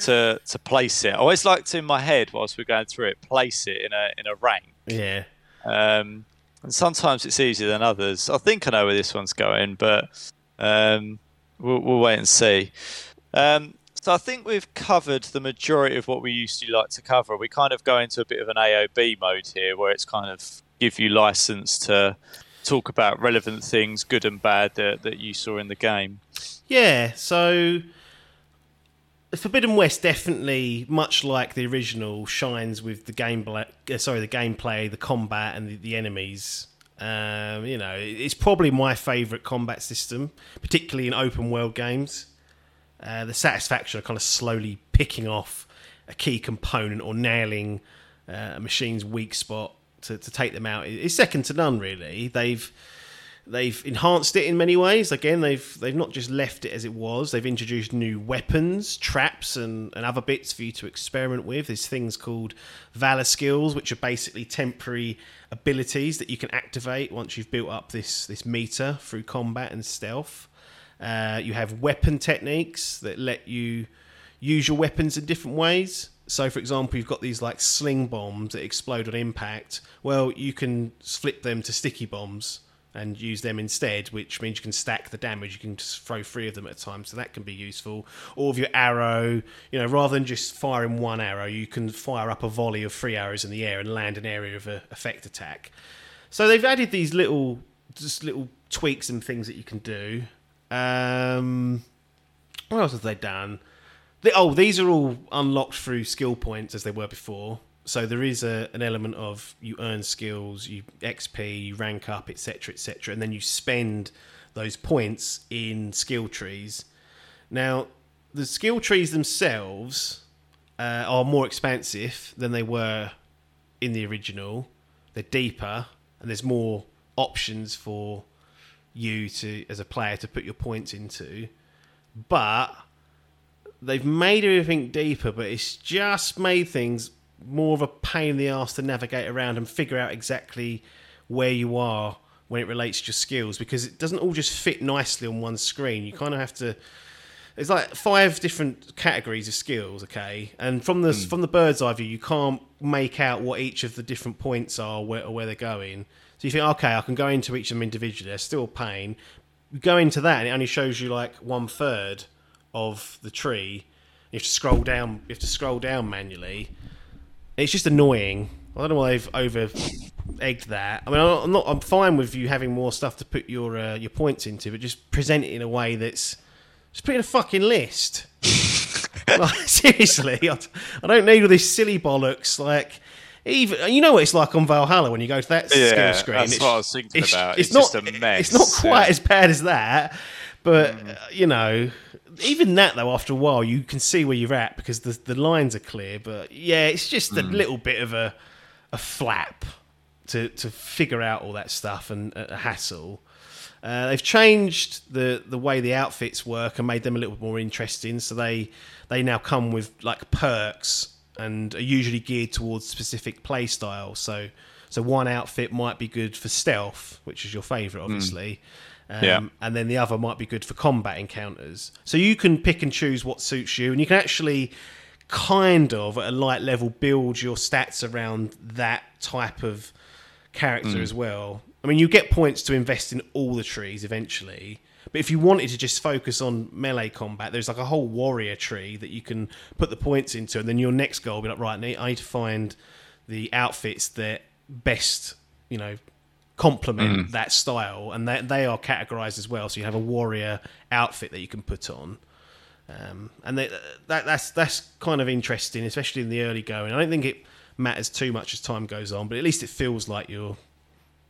S2: to to place it. I always like to in my head whilst we're going through it, place it in a in a rank.
S1: yeah
S2: Um, and sometimes it's easier than others. I think I know where this one's going, but um, we'll, we'll wait and see. Um, so I think we've covered the majority of what we usually like to cover. We kind of go into a bit of an AOB mode here, where it's kind of give you license to talk about relevant things, good and bad, that, that you saw in the game.
S1: Yeah, so Forbidden West definitely, much like the original, shines with the game. Uh, sorry, the gameplay, the combat, and the, the enemies. Um, you know, it's probably my favourite combat system, particularly in open world games. Uh, the satisfaction of kind of slowly picking off a key component or nailing uh, a machine's weak spot to, to take them out is second to none. Really, they've they've enhanced it in many ways. Again, they've they've not just left it as it was. They've introduced new weapons, traps, and, and other bits for you to experiment with. There's things called valor skills, which are basically temporary abilities that you can activate once you've built up this this meter through combat and stealth. Uh, you have weapon techniques that let you use your weapons in different ways. So, for example, you've got these like sling bombs that explode on impact. Well, you can flip them to sticky bombs and use them instead, which means you can stack the damage. You can just throw three of them at a time, so that can be useful. Or with your arrow, you know, rather than just firing one arrow, you can fire up a volley of three arrows in the air and land an area of a effect attack. So they've added these little, just little tweaks and things that you can do. Um, what else have they done? Oh, these are all unlocked through skill points as they were before. So there is a, an element of you earn skills, you XP, you rank up, etc., etc., and then you spend those points in skill trees. Now, the skill trees themselves uh, are more expansive than they were in the original. They're deeper, and there's more options for you to, as a player, to put your points into. But they've made everything deeper, but it's just made things more of a pain in the ass to navigate around and figure out exactly where you are when it relates to your skills because it doesn't all just fit nicely on one screen. You kind of have to. It's like five different categories of skills, okay, and from the hmm. from the bird's eye view, you can't make out what each of the different points are where, or where they're going. So you think, okay, I can go into each of them individually. They're still a pain. You go into that, and it only shows you like one third of the tree. You have to scroll down. You have to scroll down manually. It's just annoying. I don't know why they've over egged that. I mean, I'm not. I'm fine with you having more stuff to put your uh, your points into, but just present it in a way that's just put in a fucking list. like, seriously, I, I don't need all this silly bollocks. Like, even you know what it's like on Valhalla when you go to that
S2: Yeah,
S1: skill screen.
S2: that's
S1: it's,
S2: what I was thinking
S1: it's,
S2: about.
S1: It's,
S2: It's
S1: not
S2: just a mess,
S1: It's not quite
S2: yeah.
S1: as bad as that, but
S3: Mm.
S1: uh, you know, even that though, after a while, you can see where you're at because the the lines are clear. But yeah, it's just
S3: Mm.
S1: a little bit of a a flap to to figure out all that stuff and a, hassle. Uh, they've changed the the way the outfits work and made them a little bit more interesting. So they they now come with like perks and are usually geared towards specific play styles. So so one outfit might be good for stealth, which is your favourite, obviously. Um,
S2: Yeah.
S1: And then the other might be good for combat encounters. So you can pick and choose what suits you, and you can actually kind of at a light level build your stats around that type of character as well. I mean, you get points to invest in all the trees eventually. But if you wanted to just focus on melee combat, there's like a whole warrior tree that you can put the points into, and then your next goal will be like, right, I need to find the outfits that best, you know, complement that style, and they, they are categorized as well. So you have a warrior outfit that you can put on. Um, and they, that that's that's kind of interesting, especially in the early going. I don't think it matters too much as time goes on, but at least it feels like you're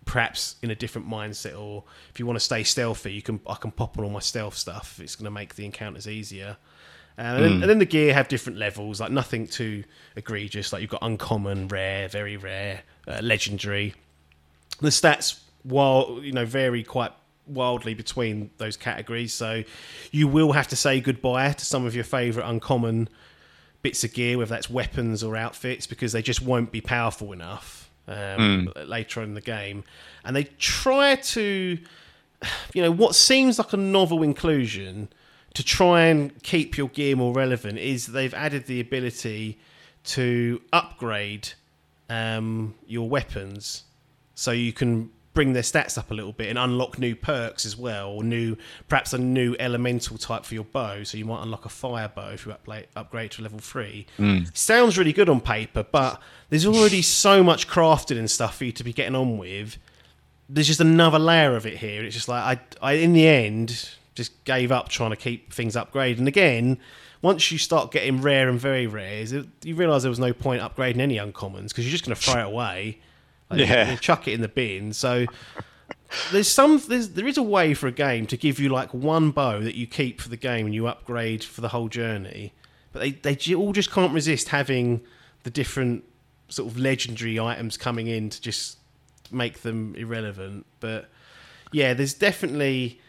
S1: perhaps in a different mindset. Or if you want to stay stealthy, you can I can pop on all my stealth stuff. It's going to make the encounters easier. Um, and, then, and then the gear have different levels, like nothing too egregious. Like you've got uncommon, rare, very rare, uh, legendary. The stats, while you know, vary quite wildly between those categories. So you will have to say goodbye to some of your favourite uncommon bits of gear, whether that's weapons or outfits, because they just won't be powerful enough um, later on in the game. And they try to, you know, what seems like a novel inclusion to try and keep your gear more relevant is they've added the ability to upgrade um, your weapons so you can bring their stats up a little bit and unlock new perks as well, or new perhaps a new elemental type for your bow. So you might unlock a fire bow if you upgrade, upgrade to level three. Hmm. Sounds really good on paper, but there's already so much crafted and stuff for you to be getting on with. There's just another layer of it here. It's just like I, I in the end just gave up trying to keep things upgraded. And again, once you start getting rare and very rares, you realise there was no point upgrading any uncommons because you're just going to throw it away. Like,
S2: Yeah.
S1: chuck it in the bin. So there's some there's there is a way for a game to give you like one bow that you keep for the game and you upgrade for the whole journey. But they they all just can't resist having the different sort of legendary items coming in to just make them irrelevant. But yeah, there's definitely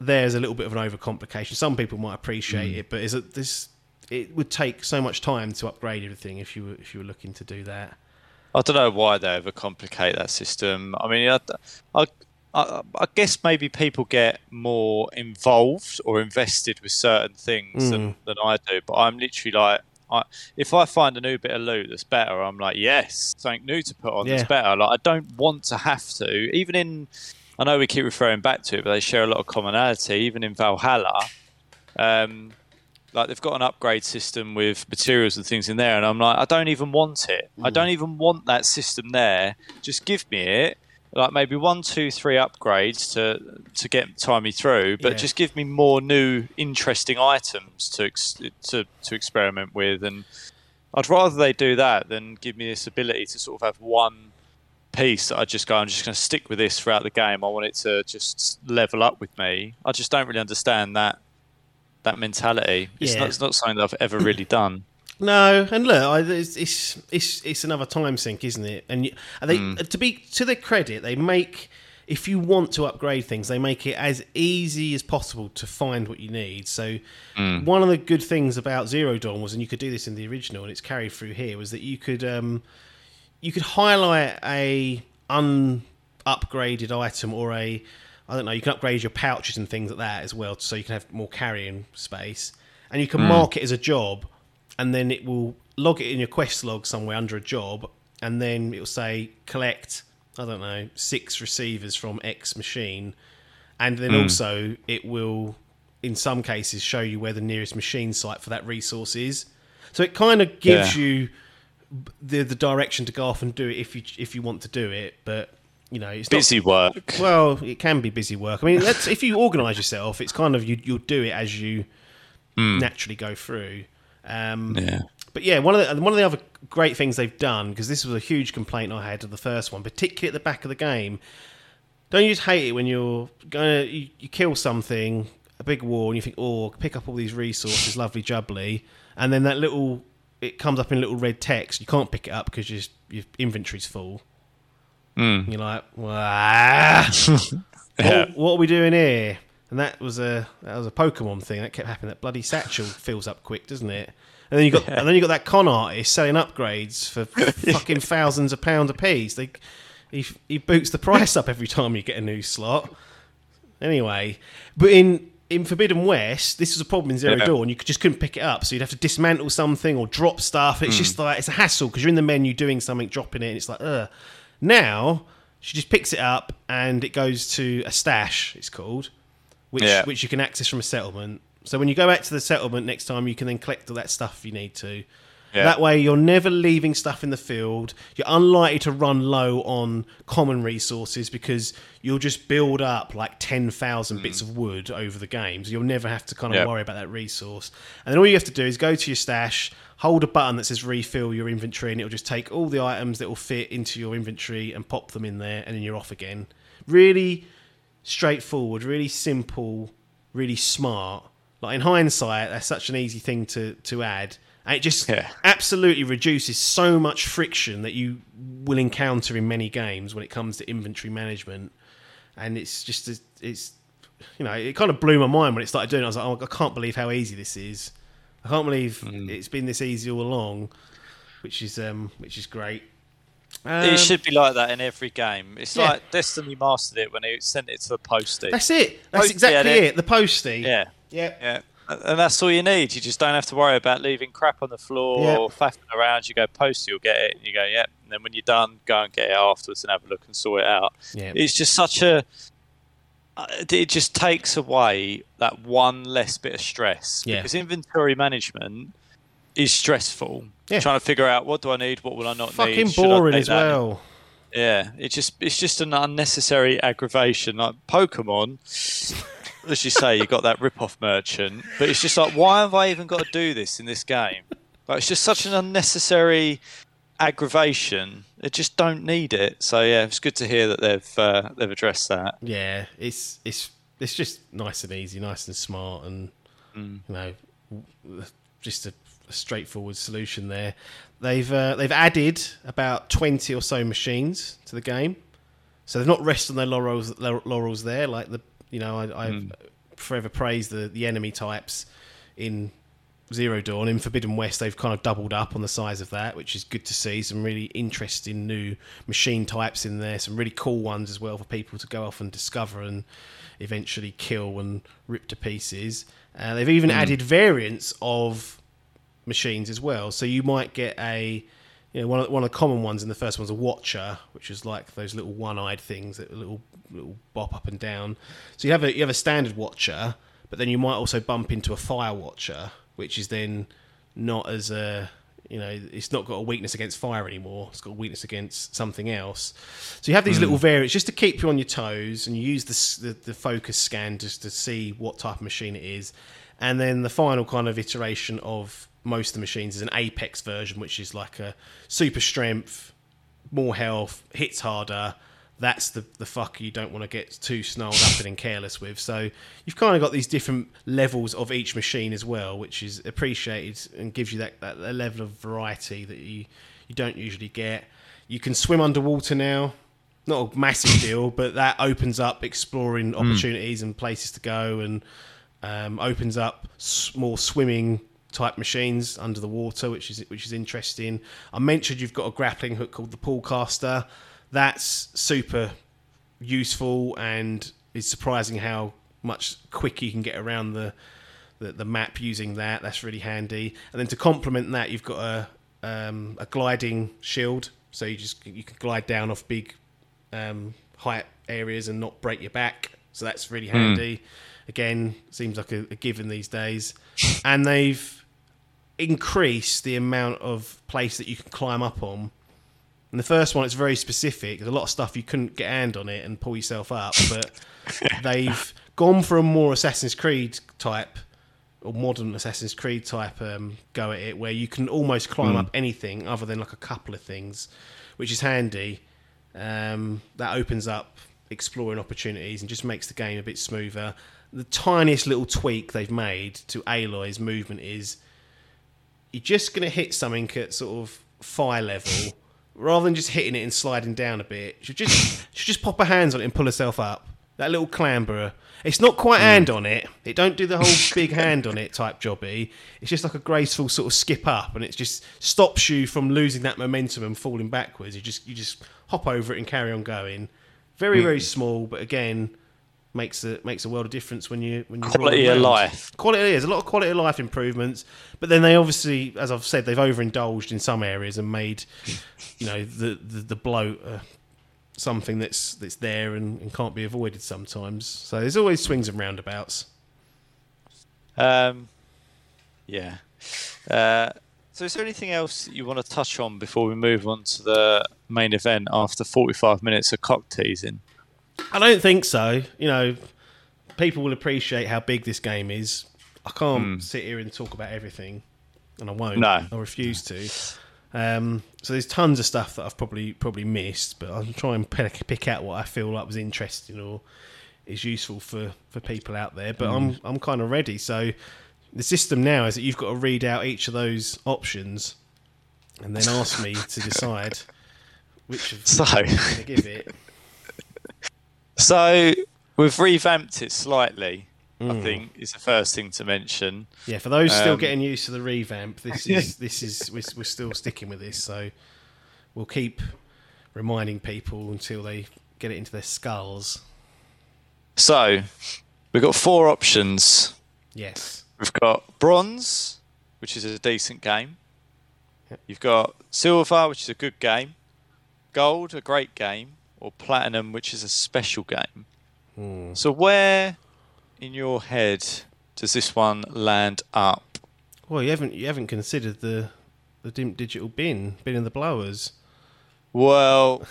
S1: there's a little bit of an overcomplication. Some people might appreciate mm. it, but is it this? It would take so much time to upgrade everything if you were if you were looking to do that.
S2: I don't know why they overcomplicate that system. I mean, I, I, I, I guess maybe people get more involved or invested with certain things than, than I do. But I'm literally like, I, if I find a new bit of loot that's better, I'm like, yes, something new to put on
S1: Yeah.
S2: that's better. Like, I don't want to have to. Even in, I know we keep referring back to it, but they share a lot of commonality. Even in Valhalla, um, like they've got an upgrade system with materials and things in there, and I'm like, I don't even want it. I hmm. don't even want that system there. Just give me it. Like maybe one, two, three upgrades to to get time me through, but
S1: Yeah.
S2: just give me more new, interesting items to ex- to to experiment with. And I'd rather they do that than give me this ability to sort of have one piece that I just go, I'm just going to stick with this throughout the game. I want it to just level up with me. I just don't really understand that that mentality. It's
S1: Yeah.
S2: not it's not something that I've ever really done.
S1: No, and look, I, it's, it's it's it's another time sink, isn't it? And, you, they,
S2: Hmm.
S1: to be to their credit, they make if you want to upgrade things, they make it as easy as possible to find what you need. So
S2: Hmm.
S1: one of the good things about Zero Dawn was, and you could do this in the original, and it's carried through here, was that you could um, you could highlight a unupgraded item or a I don't know, you can upgrade your pouches and things like that as well, so you can have more carrying space, and you can hmm. mark it as a job, and then it will log it in your quest log somewhere under a job, and then it will say collect I don't know six receivers from X machine, and then hmm. also it will in some cases show you where the nearest machine site for that resource is. So it kind of gives
S2: Yeah.
S1: you the the direction to go off and do it if you if you want to do it. But you know, it's not
S2: Busy work.
S1: well, it can be busy work. I mean, if you organise yourself, it's kind of you, you'll do it as you naturally go through. Um,
S2: Yeah.
S1: But yeah, one of the one of the other great things they've done because this was a huge complaint I had of the first one, particularly at the back of the game. Don't you just hate it when you're going to you, you kill something, a big war, and you think, oh, pick up all these resources, lovely jubbly, and then that little it comes up in little red text. You can't pick it up because your your inventory's full.
S2: Mm.
S1: You're like,
S2: Yeah.
S1: what, what are we doing here? And that was a that was a Pokemon thing that kept happening. That bloody satchel fills up quick, doesn't it? And then you got and then you got that con artist selling upgrades for fucking thousands of pounds a piece. They he he boots the price up every time you get a new slot. Anyway, but in in Forbidden West, this was a problem in Zero
S2: Yeah.
S1: Dawn. You just couldn't pick it up, so you'd have to dismantle something or drop stuff. It's just like it's a hassle because you're in the menu doing something, dropping it, and it's like, ugh. Now she just picks it up and it goes to a stash. It's called, which
S2: Yeah.
S1: which you can access from a settlement. So when you go back to the settlement next time, you can then collect all that stuff you need to.
S2: Yeah.
S1: That way, you're never leaving stuff in the field. You're unlikely to run low on common resources because you'll just build up like 10,000 mm. bits of wood over the game. So you'll never have to kind of
S2: Yeah.
S1: worry about that resource. And then all you have to do is go to your stash, hold a button that says refill your inventory, and it'll just take all the items that will fit into your inventory and pop them in there, and then you're off again. Really straightforward, really simple, really smart. Like in hindsight, that's such an easy thing to, to add. And it just
S2: Yeah.
S1: absolutely reduces so much friction that you will encounter in many games when it comes to inventory management. And it's just, it's, you know, it kind of blew my mind when it started doing it. I was like, oh, I can't believe how easy this is. I can't believe it's been this easy all along, which is, um, which is great. Um,
S2: it should be like that in every game. It's
S1: yeah.
S2: like Destiny mastered it when it sent it to the postie.
S1: That's it. That's
S2: Postie
S1: exactly it. The postie.
S2: Yeah,
S1: Yeah.
S2: yeah. And that's all you need. You just don't have to worry about leaving crap on the floor
S1: Yeah.
S2: or faffing around. You go post, you'll get it. And you go, yep. And then when you're done, go and get it afterwards and have a look and sort it out.
S1: Yeah.
S2: It's just such a. uh, It just takes away that one less bit of stress.
S1: Yeah.
S2: Because inventory management is stressful.
S1: Yeah.
S2: Trying to figure out what do I need, what will I not
S1: Fucking
S2: need. I
S1: boring as well.
S2: Yeah, it's just it's just an unnecessary aggravation. Like Pokemon, as you say, you got that rip-off merchant, but it's just like, why have I even got to do this in this game? Like, it's just such an unnecessary aggravation. I just don't need it. So yeah, it's good to hear that they've uh, they've addressed that.
S1: Yeah, it's it's it's just nice and easy, nice and smart, and
S2: Mm.
S1: you know, just a, a straightforward solution there. They've uh, they've added about twenty or so machines to the game, so they've not rested on their laurels laurels there. Like the you know, I, I've
S2: Mm.
S1: forever praised the the enemy types in Zero Dawn. In Forbidden West, they've kind of doubled up on the size of that, which is good to see. Some really interesting new machine types in there, some really cool ones as well for people to go off and discover and eventually kill and rip to pieces. Uh, they've even added variants of machines as well. So you might get a, you know, one of, one of the common ones in the first one's a watcher, which is like those little one-eyed things that little little bop up and down. So you have a you have a standard watcher, but then you might also bump into a fire watcher, which is then not as a you know it's not got a weakness against fire anymore. It's got a weakness against something else. So you have these hmm. little variants just to keep you on your toes, and you use the, the the focus scan just to see what type of machine it is, and then the final kind of iteration of most of the machines is an apex version, which is like a super strength, more health, hits harder. That's the the fucker you don't want to get too snarled up in and careless with. So you've kind of got these different levels of each machine as well, which is appreciated and gives you that, that, level of variety that you you don't usually get. You can swim underwater now. Not a massive deal, but that opens up exploring opportunities and places to go, and um, opens up more swimming type machines under the water, which is which is interesting. I mentioned you've got a grappling hook called the Pullcaster. That's super useful and it's surprising how much quicker you can get around the, the the map using that. That's really handy. And then to complement that, you've got a um, a gliding shield, so you just you can glide down off big um, height areas and not break your back. So that's really handy. again seems like a, a given these days, and they've increased the amount of place that you can climb up on. And the first one, it's very specific. There's a lot of stuff you couldn't get a hand on it and pull yourself up, but they've gone for a more Assassin's Creed type or modern Assassin's Creed type um, go at it, where you can almost climb up anything other than like a couple of things, which is handy. Um, that opens up exploring opportunities and just makes the game a bit smoother. The tiniest little tweak they've made to Aloy's movement is you're just going to hit something at sort of fire level rather than just hitting it and sliding down a bit. She just she just pop her hands on it and pull herself up. That little clamberer. It's not quite hmm. hand on it. It don't do the whole big hand on it type jobby. It's just like a graceful sort of skip up, and it just stops you from losing that momentum and falling backwards. You just you just hop over it and carry on going. Very very hmm. small, but again makes a makes a world of difference when you when you
S2: Quality of life.
S1: Quality is a lot of quality of life improvements, but then they obviously, as I've said, they've overindulged in some areas and made, you know, the the, the bloat uh, something that's that's there and, and can't be avoided sometimes. So there's always swings and roundabouts.
S2: Um, yeah. Uh, so, is there anything else you want to touch on before we move on to the main event after 45 minutes of cock teasing?
S1: I don't think so. You know, people will appreciate how big this game is. I can't sit here and talk about everything, and I won't.
S2: No.
S1: I refuse to. Um, so there's tons of stuff that I've probably probably missed, but I'll try and pick, pick out what I feel like was interesting or is useful for, for people out there. But I'm I'm kind of ready. So the system now is that you've got to read out each of those options, and then ask me to decide which of
S2: So,
S1: I'm going to give it.
S2: So we've revamped it slightly. I
S1: Mm.
S2: think is the first thing to mention.
S1: Yeah, for those still
S2: Um,
S1: getting used to the revamp, this is this is we're, we're still sticking with this. So we'll keep reminding people until they get it into their skulls.
S2: So we've got four options.
S1: Yes.
S2: We've got bronze, which is a decent game.
S1: Yep.
S2: You've got silver, which is a good game. Gold, a great game, or platinum, which is a special game.
S1: Hmm.
S2: So where in your head does this one land up?
S1: Well, you haven't you haven't considered the the dim- digital bin bin in the blowers.
S2: Well,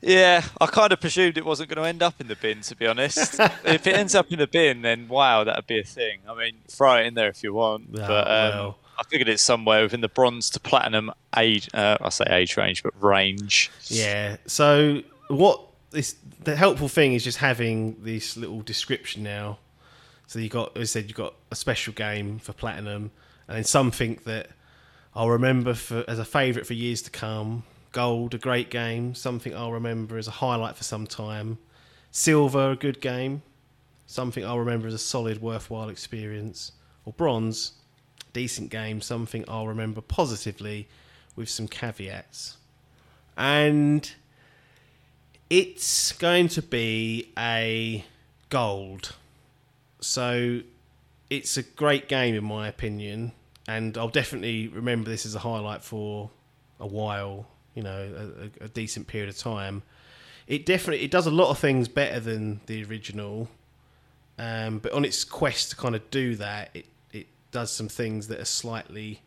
S2: yeah, I kind of presumed it wasn't going to end up in the bin, to be honest. if it ends up in the bin, then wow, that'd be a thing. I mean, throw it in there if you want,
S1: Ah,
S2: but um,
S1: well.
S2: I figured it's somewhere within the bronze to platinum age. Uh, I say age range, but range.
S1: Yeah. So what this the helpful thing is just having this little description now. So you got, as I said, you got a special game for platinum, and then something that I'll remember for as a favourite for years to come. Gold, a great game. Something I'll remember as a highlight for some time. Silver, a good game. Something I'll remember as a solid, worthwhile experience. Or bronze, decent game. Something I'll remember positively, with some caveats. And it's going to be a gold. So it's a great game in my opinion, and I'll definitely remember this as a highlight for a while. You know, a, a, decent period of time. It definitely it does a lot of things better than the original, um, but on its quest to kind of do that, it does some things that are slightly,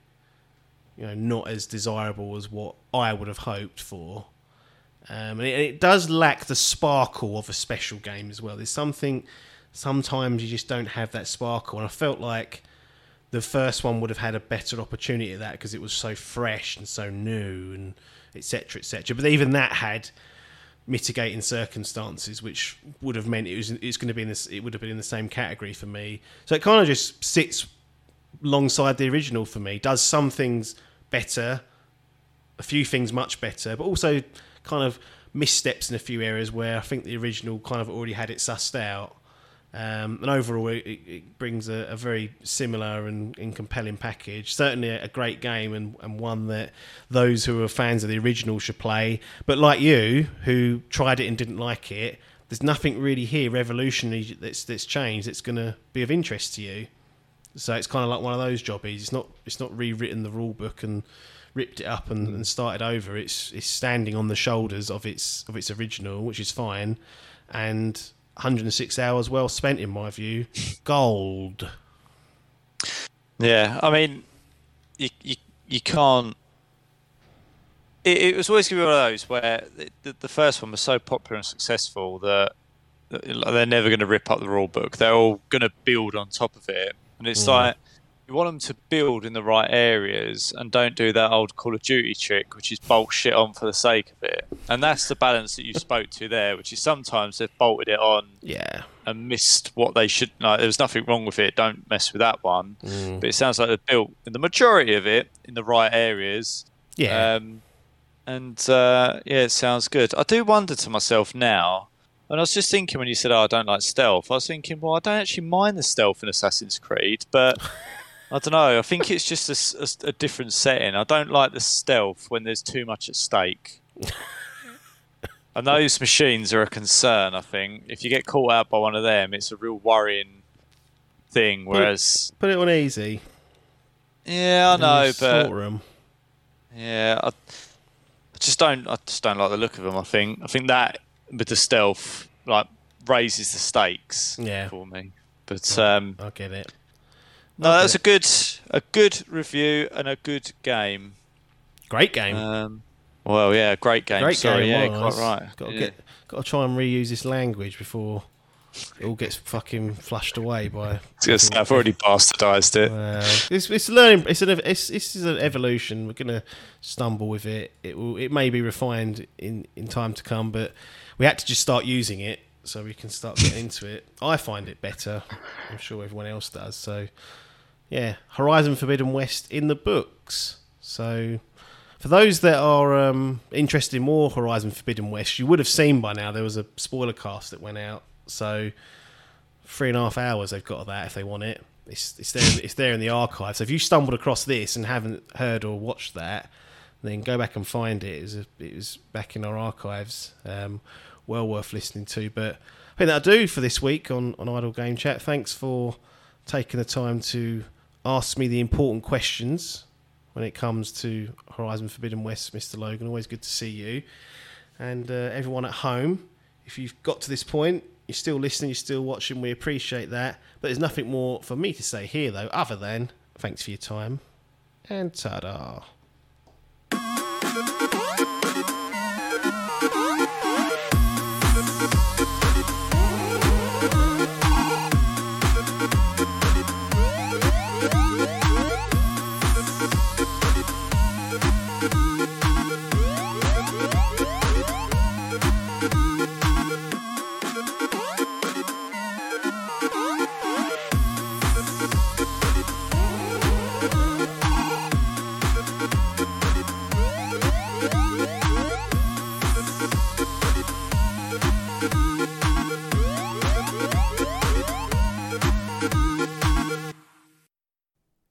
S1: you know, not as desirable as what I would have hoped for. Um, and, it, and it does lack the sparkle of a special game as well. There's something sometimes you just don't have that sparkle, and I felt like the first one would have had a better opportunity at that because it was so fresh and so new and etc etc. But even that had mitigating circumstances, which would have meant it was it's going to be in this. It would have been in the same category for me. So it kind of just sits alongside the original for me. Does some things better, a few things much better, but also kind of missteps in a few areas where I think the original kind of already had it sussed out. Um, and overall, it, it brings a, a very similar and, and compelling package. Certainly, a, a great game and, and one that those who are fans of the original should play. But like you, who tried it and didn't like it, there's nothing really here revolutionary that's that's changed that's going to be of interest to you. So it's kind of like one of those jobbies. It's not it's not rewritten the rule book and ripped it up and, and started over. It's it's standing on the shoulders of its of its original, which is fine, and 106 hours well spent, in my view. Gold.
S2: Yeah, I mean, you you, you can't. It, it was always going to be one of those where the, the first one was so popular and successful that that they're never going to rip up the rule book. They're all going to build on top of it, and it's like you want them to build in the right areas and don't do that old Call of Duty trick, which is bolt shit on for the sake of it. And that's the balance that you spoke to there, which is sometimes they've bolted it on
S1: Yeah.
S2: and missed what they should. Like, there was nothing wrong with it. Don't mess with that one. But it sounds like they've built in the majority of it in the right areas.
S1: Yeah.
S2: Um, and uh, yeah, it sounds good. I do wonder to myself now. And I was just thinking when you said, "Oh, I don't like stealth," I was thinking, well, I don't actually mind the stealth in Assassin's Creed, but I don't know. I think it's just a different setting. I don't like the stealth when there's too much at stake. and those machines are a concern. I think if you get caught out by one of them, it's a real worrying thing. Whereas,
S1: Put it on easy.
S2: yeah, I know, but. Yeah, I, I just don't. I just don't like the look of them. I think. I think that with the stealth, like, raises the stakes
S1: Yeah.
S2: for me. But um,
S1: I get it.
S2: no, that's a good, a good review and a good game.
S1: Great game.
S2: Um, well, yeah, great game.
S1: Great
S2: Sorry,
S1: game.
S2: yeah,
S1: was.
S2: quite right.
S1: Got to
S2: Yeah.
S1: get. Got to try and reuse this language before it all gets fucking flushed away by.
S2: Say, I've already bastardised it.
S1: Well, it's it's learning. It's an it's this is an evolution. We're gonna stumble with it. It will. It may be refined in in time to come, but we had to just start using it so we can start getting into it. I find it better. I'm sure everyone else does. So yeah, Horizon Forbidden West in the books. So for those that are um, interested in more Horizon Forbidden West, you would have seen by now there was a spoiler cast that went out. So three and a half hours they've got of that if they want it. It's, it's there. It's there in the archive. So if you stumbled across this and haven't heard or watched that, then go back and find it. It was, it was back in our archives. Um, well worth listening to. But I think that'll do for this week on on Idle Game Chat. Thanks for taking the time to ask me the important questions when it comes to Horizon Forbidden West, Mr. Logan. Always good to see you. And uh, everyone at home, if you've got to this point, you're still listening, you're still watching, we appreciate that. But there's nothing more for me to say here, though, other than thanks for your time and ta da.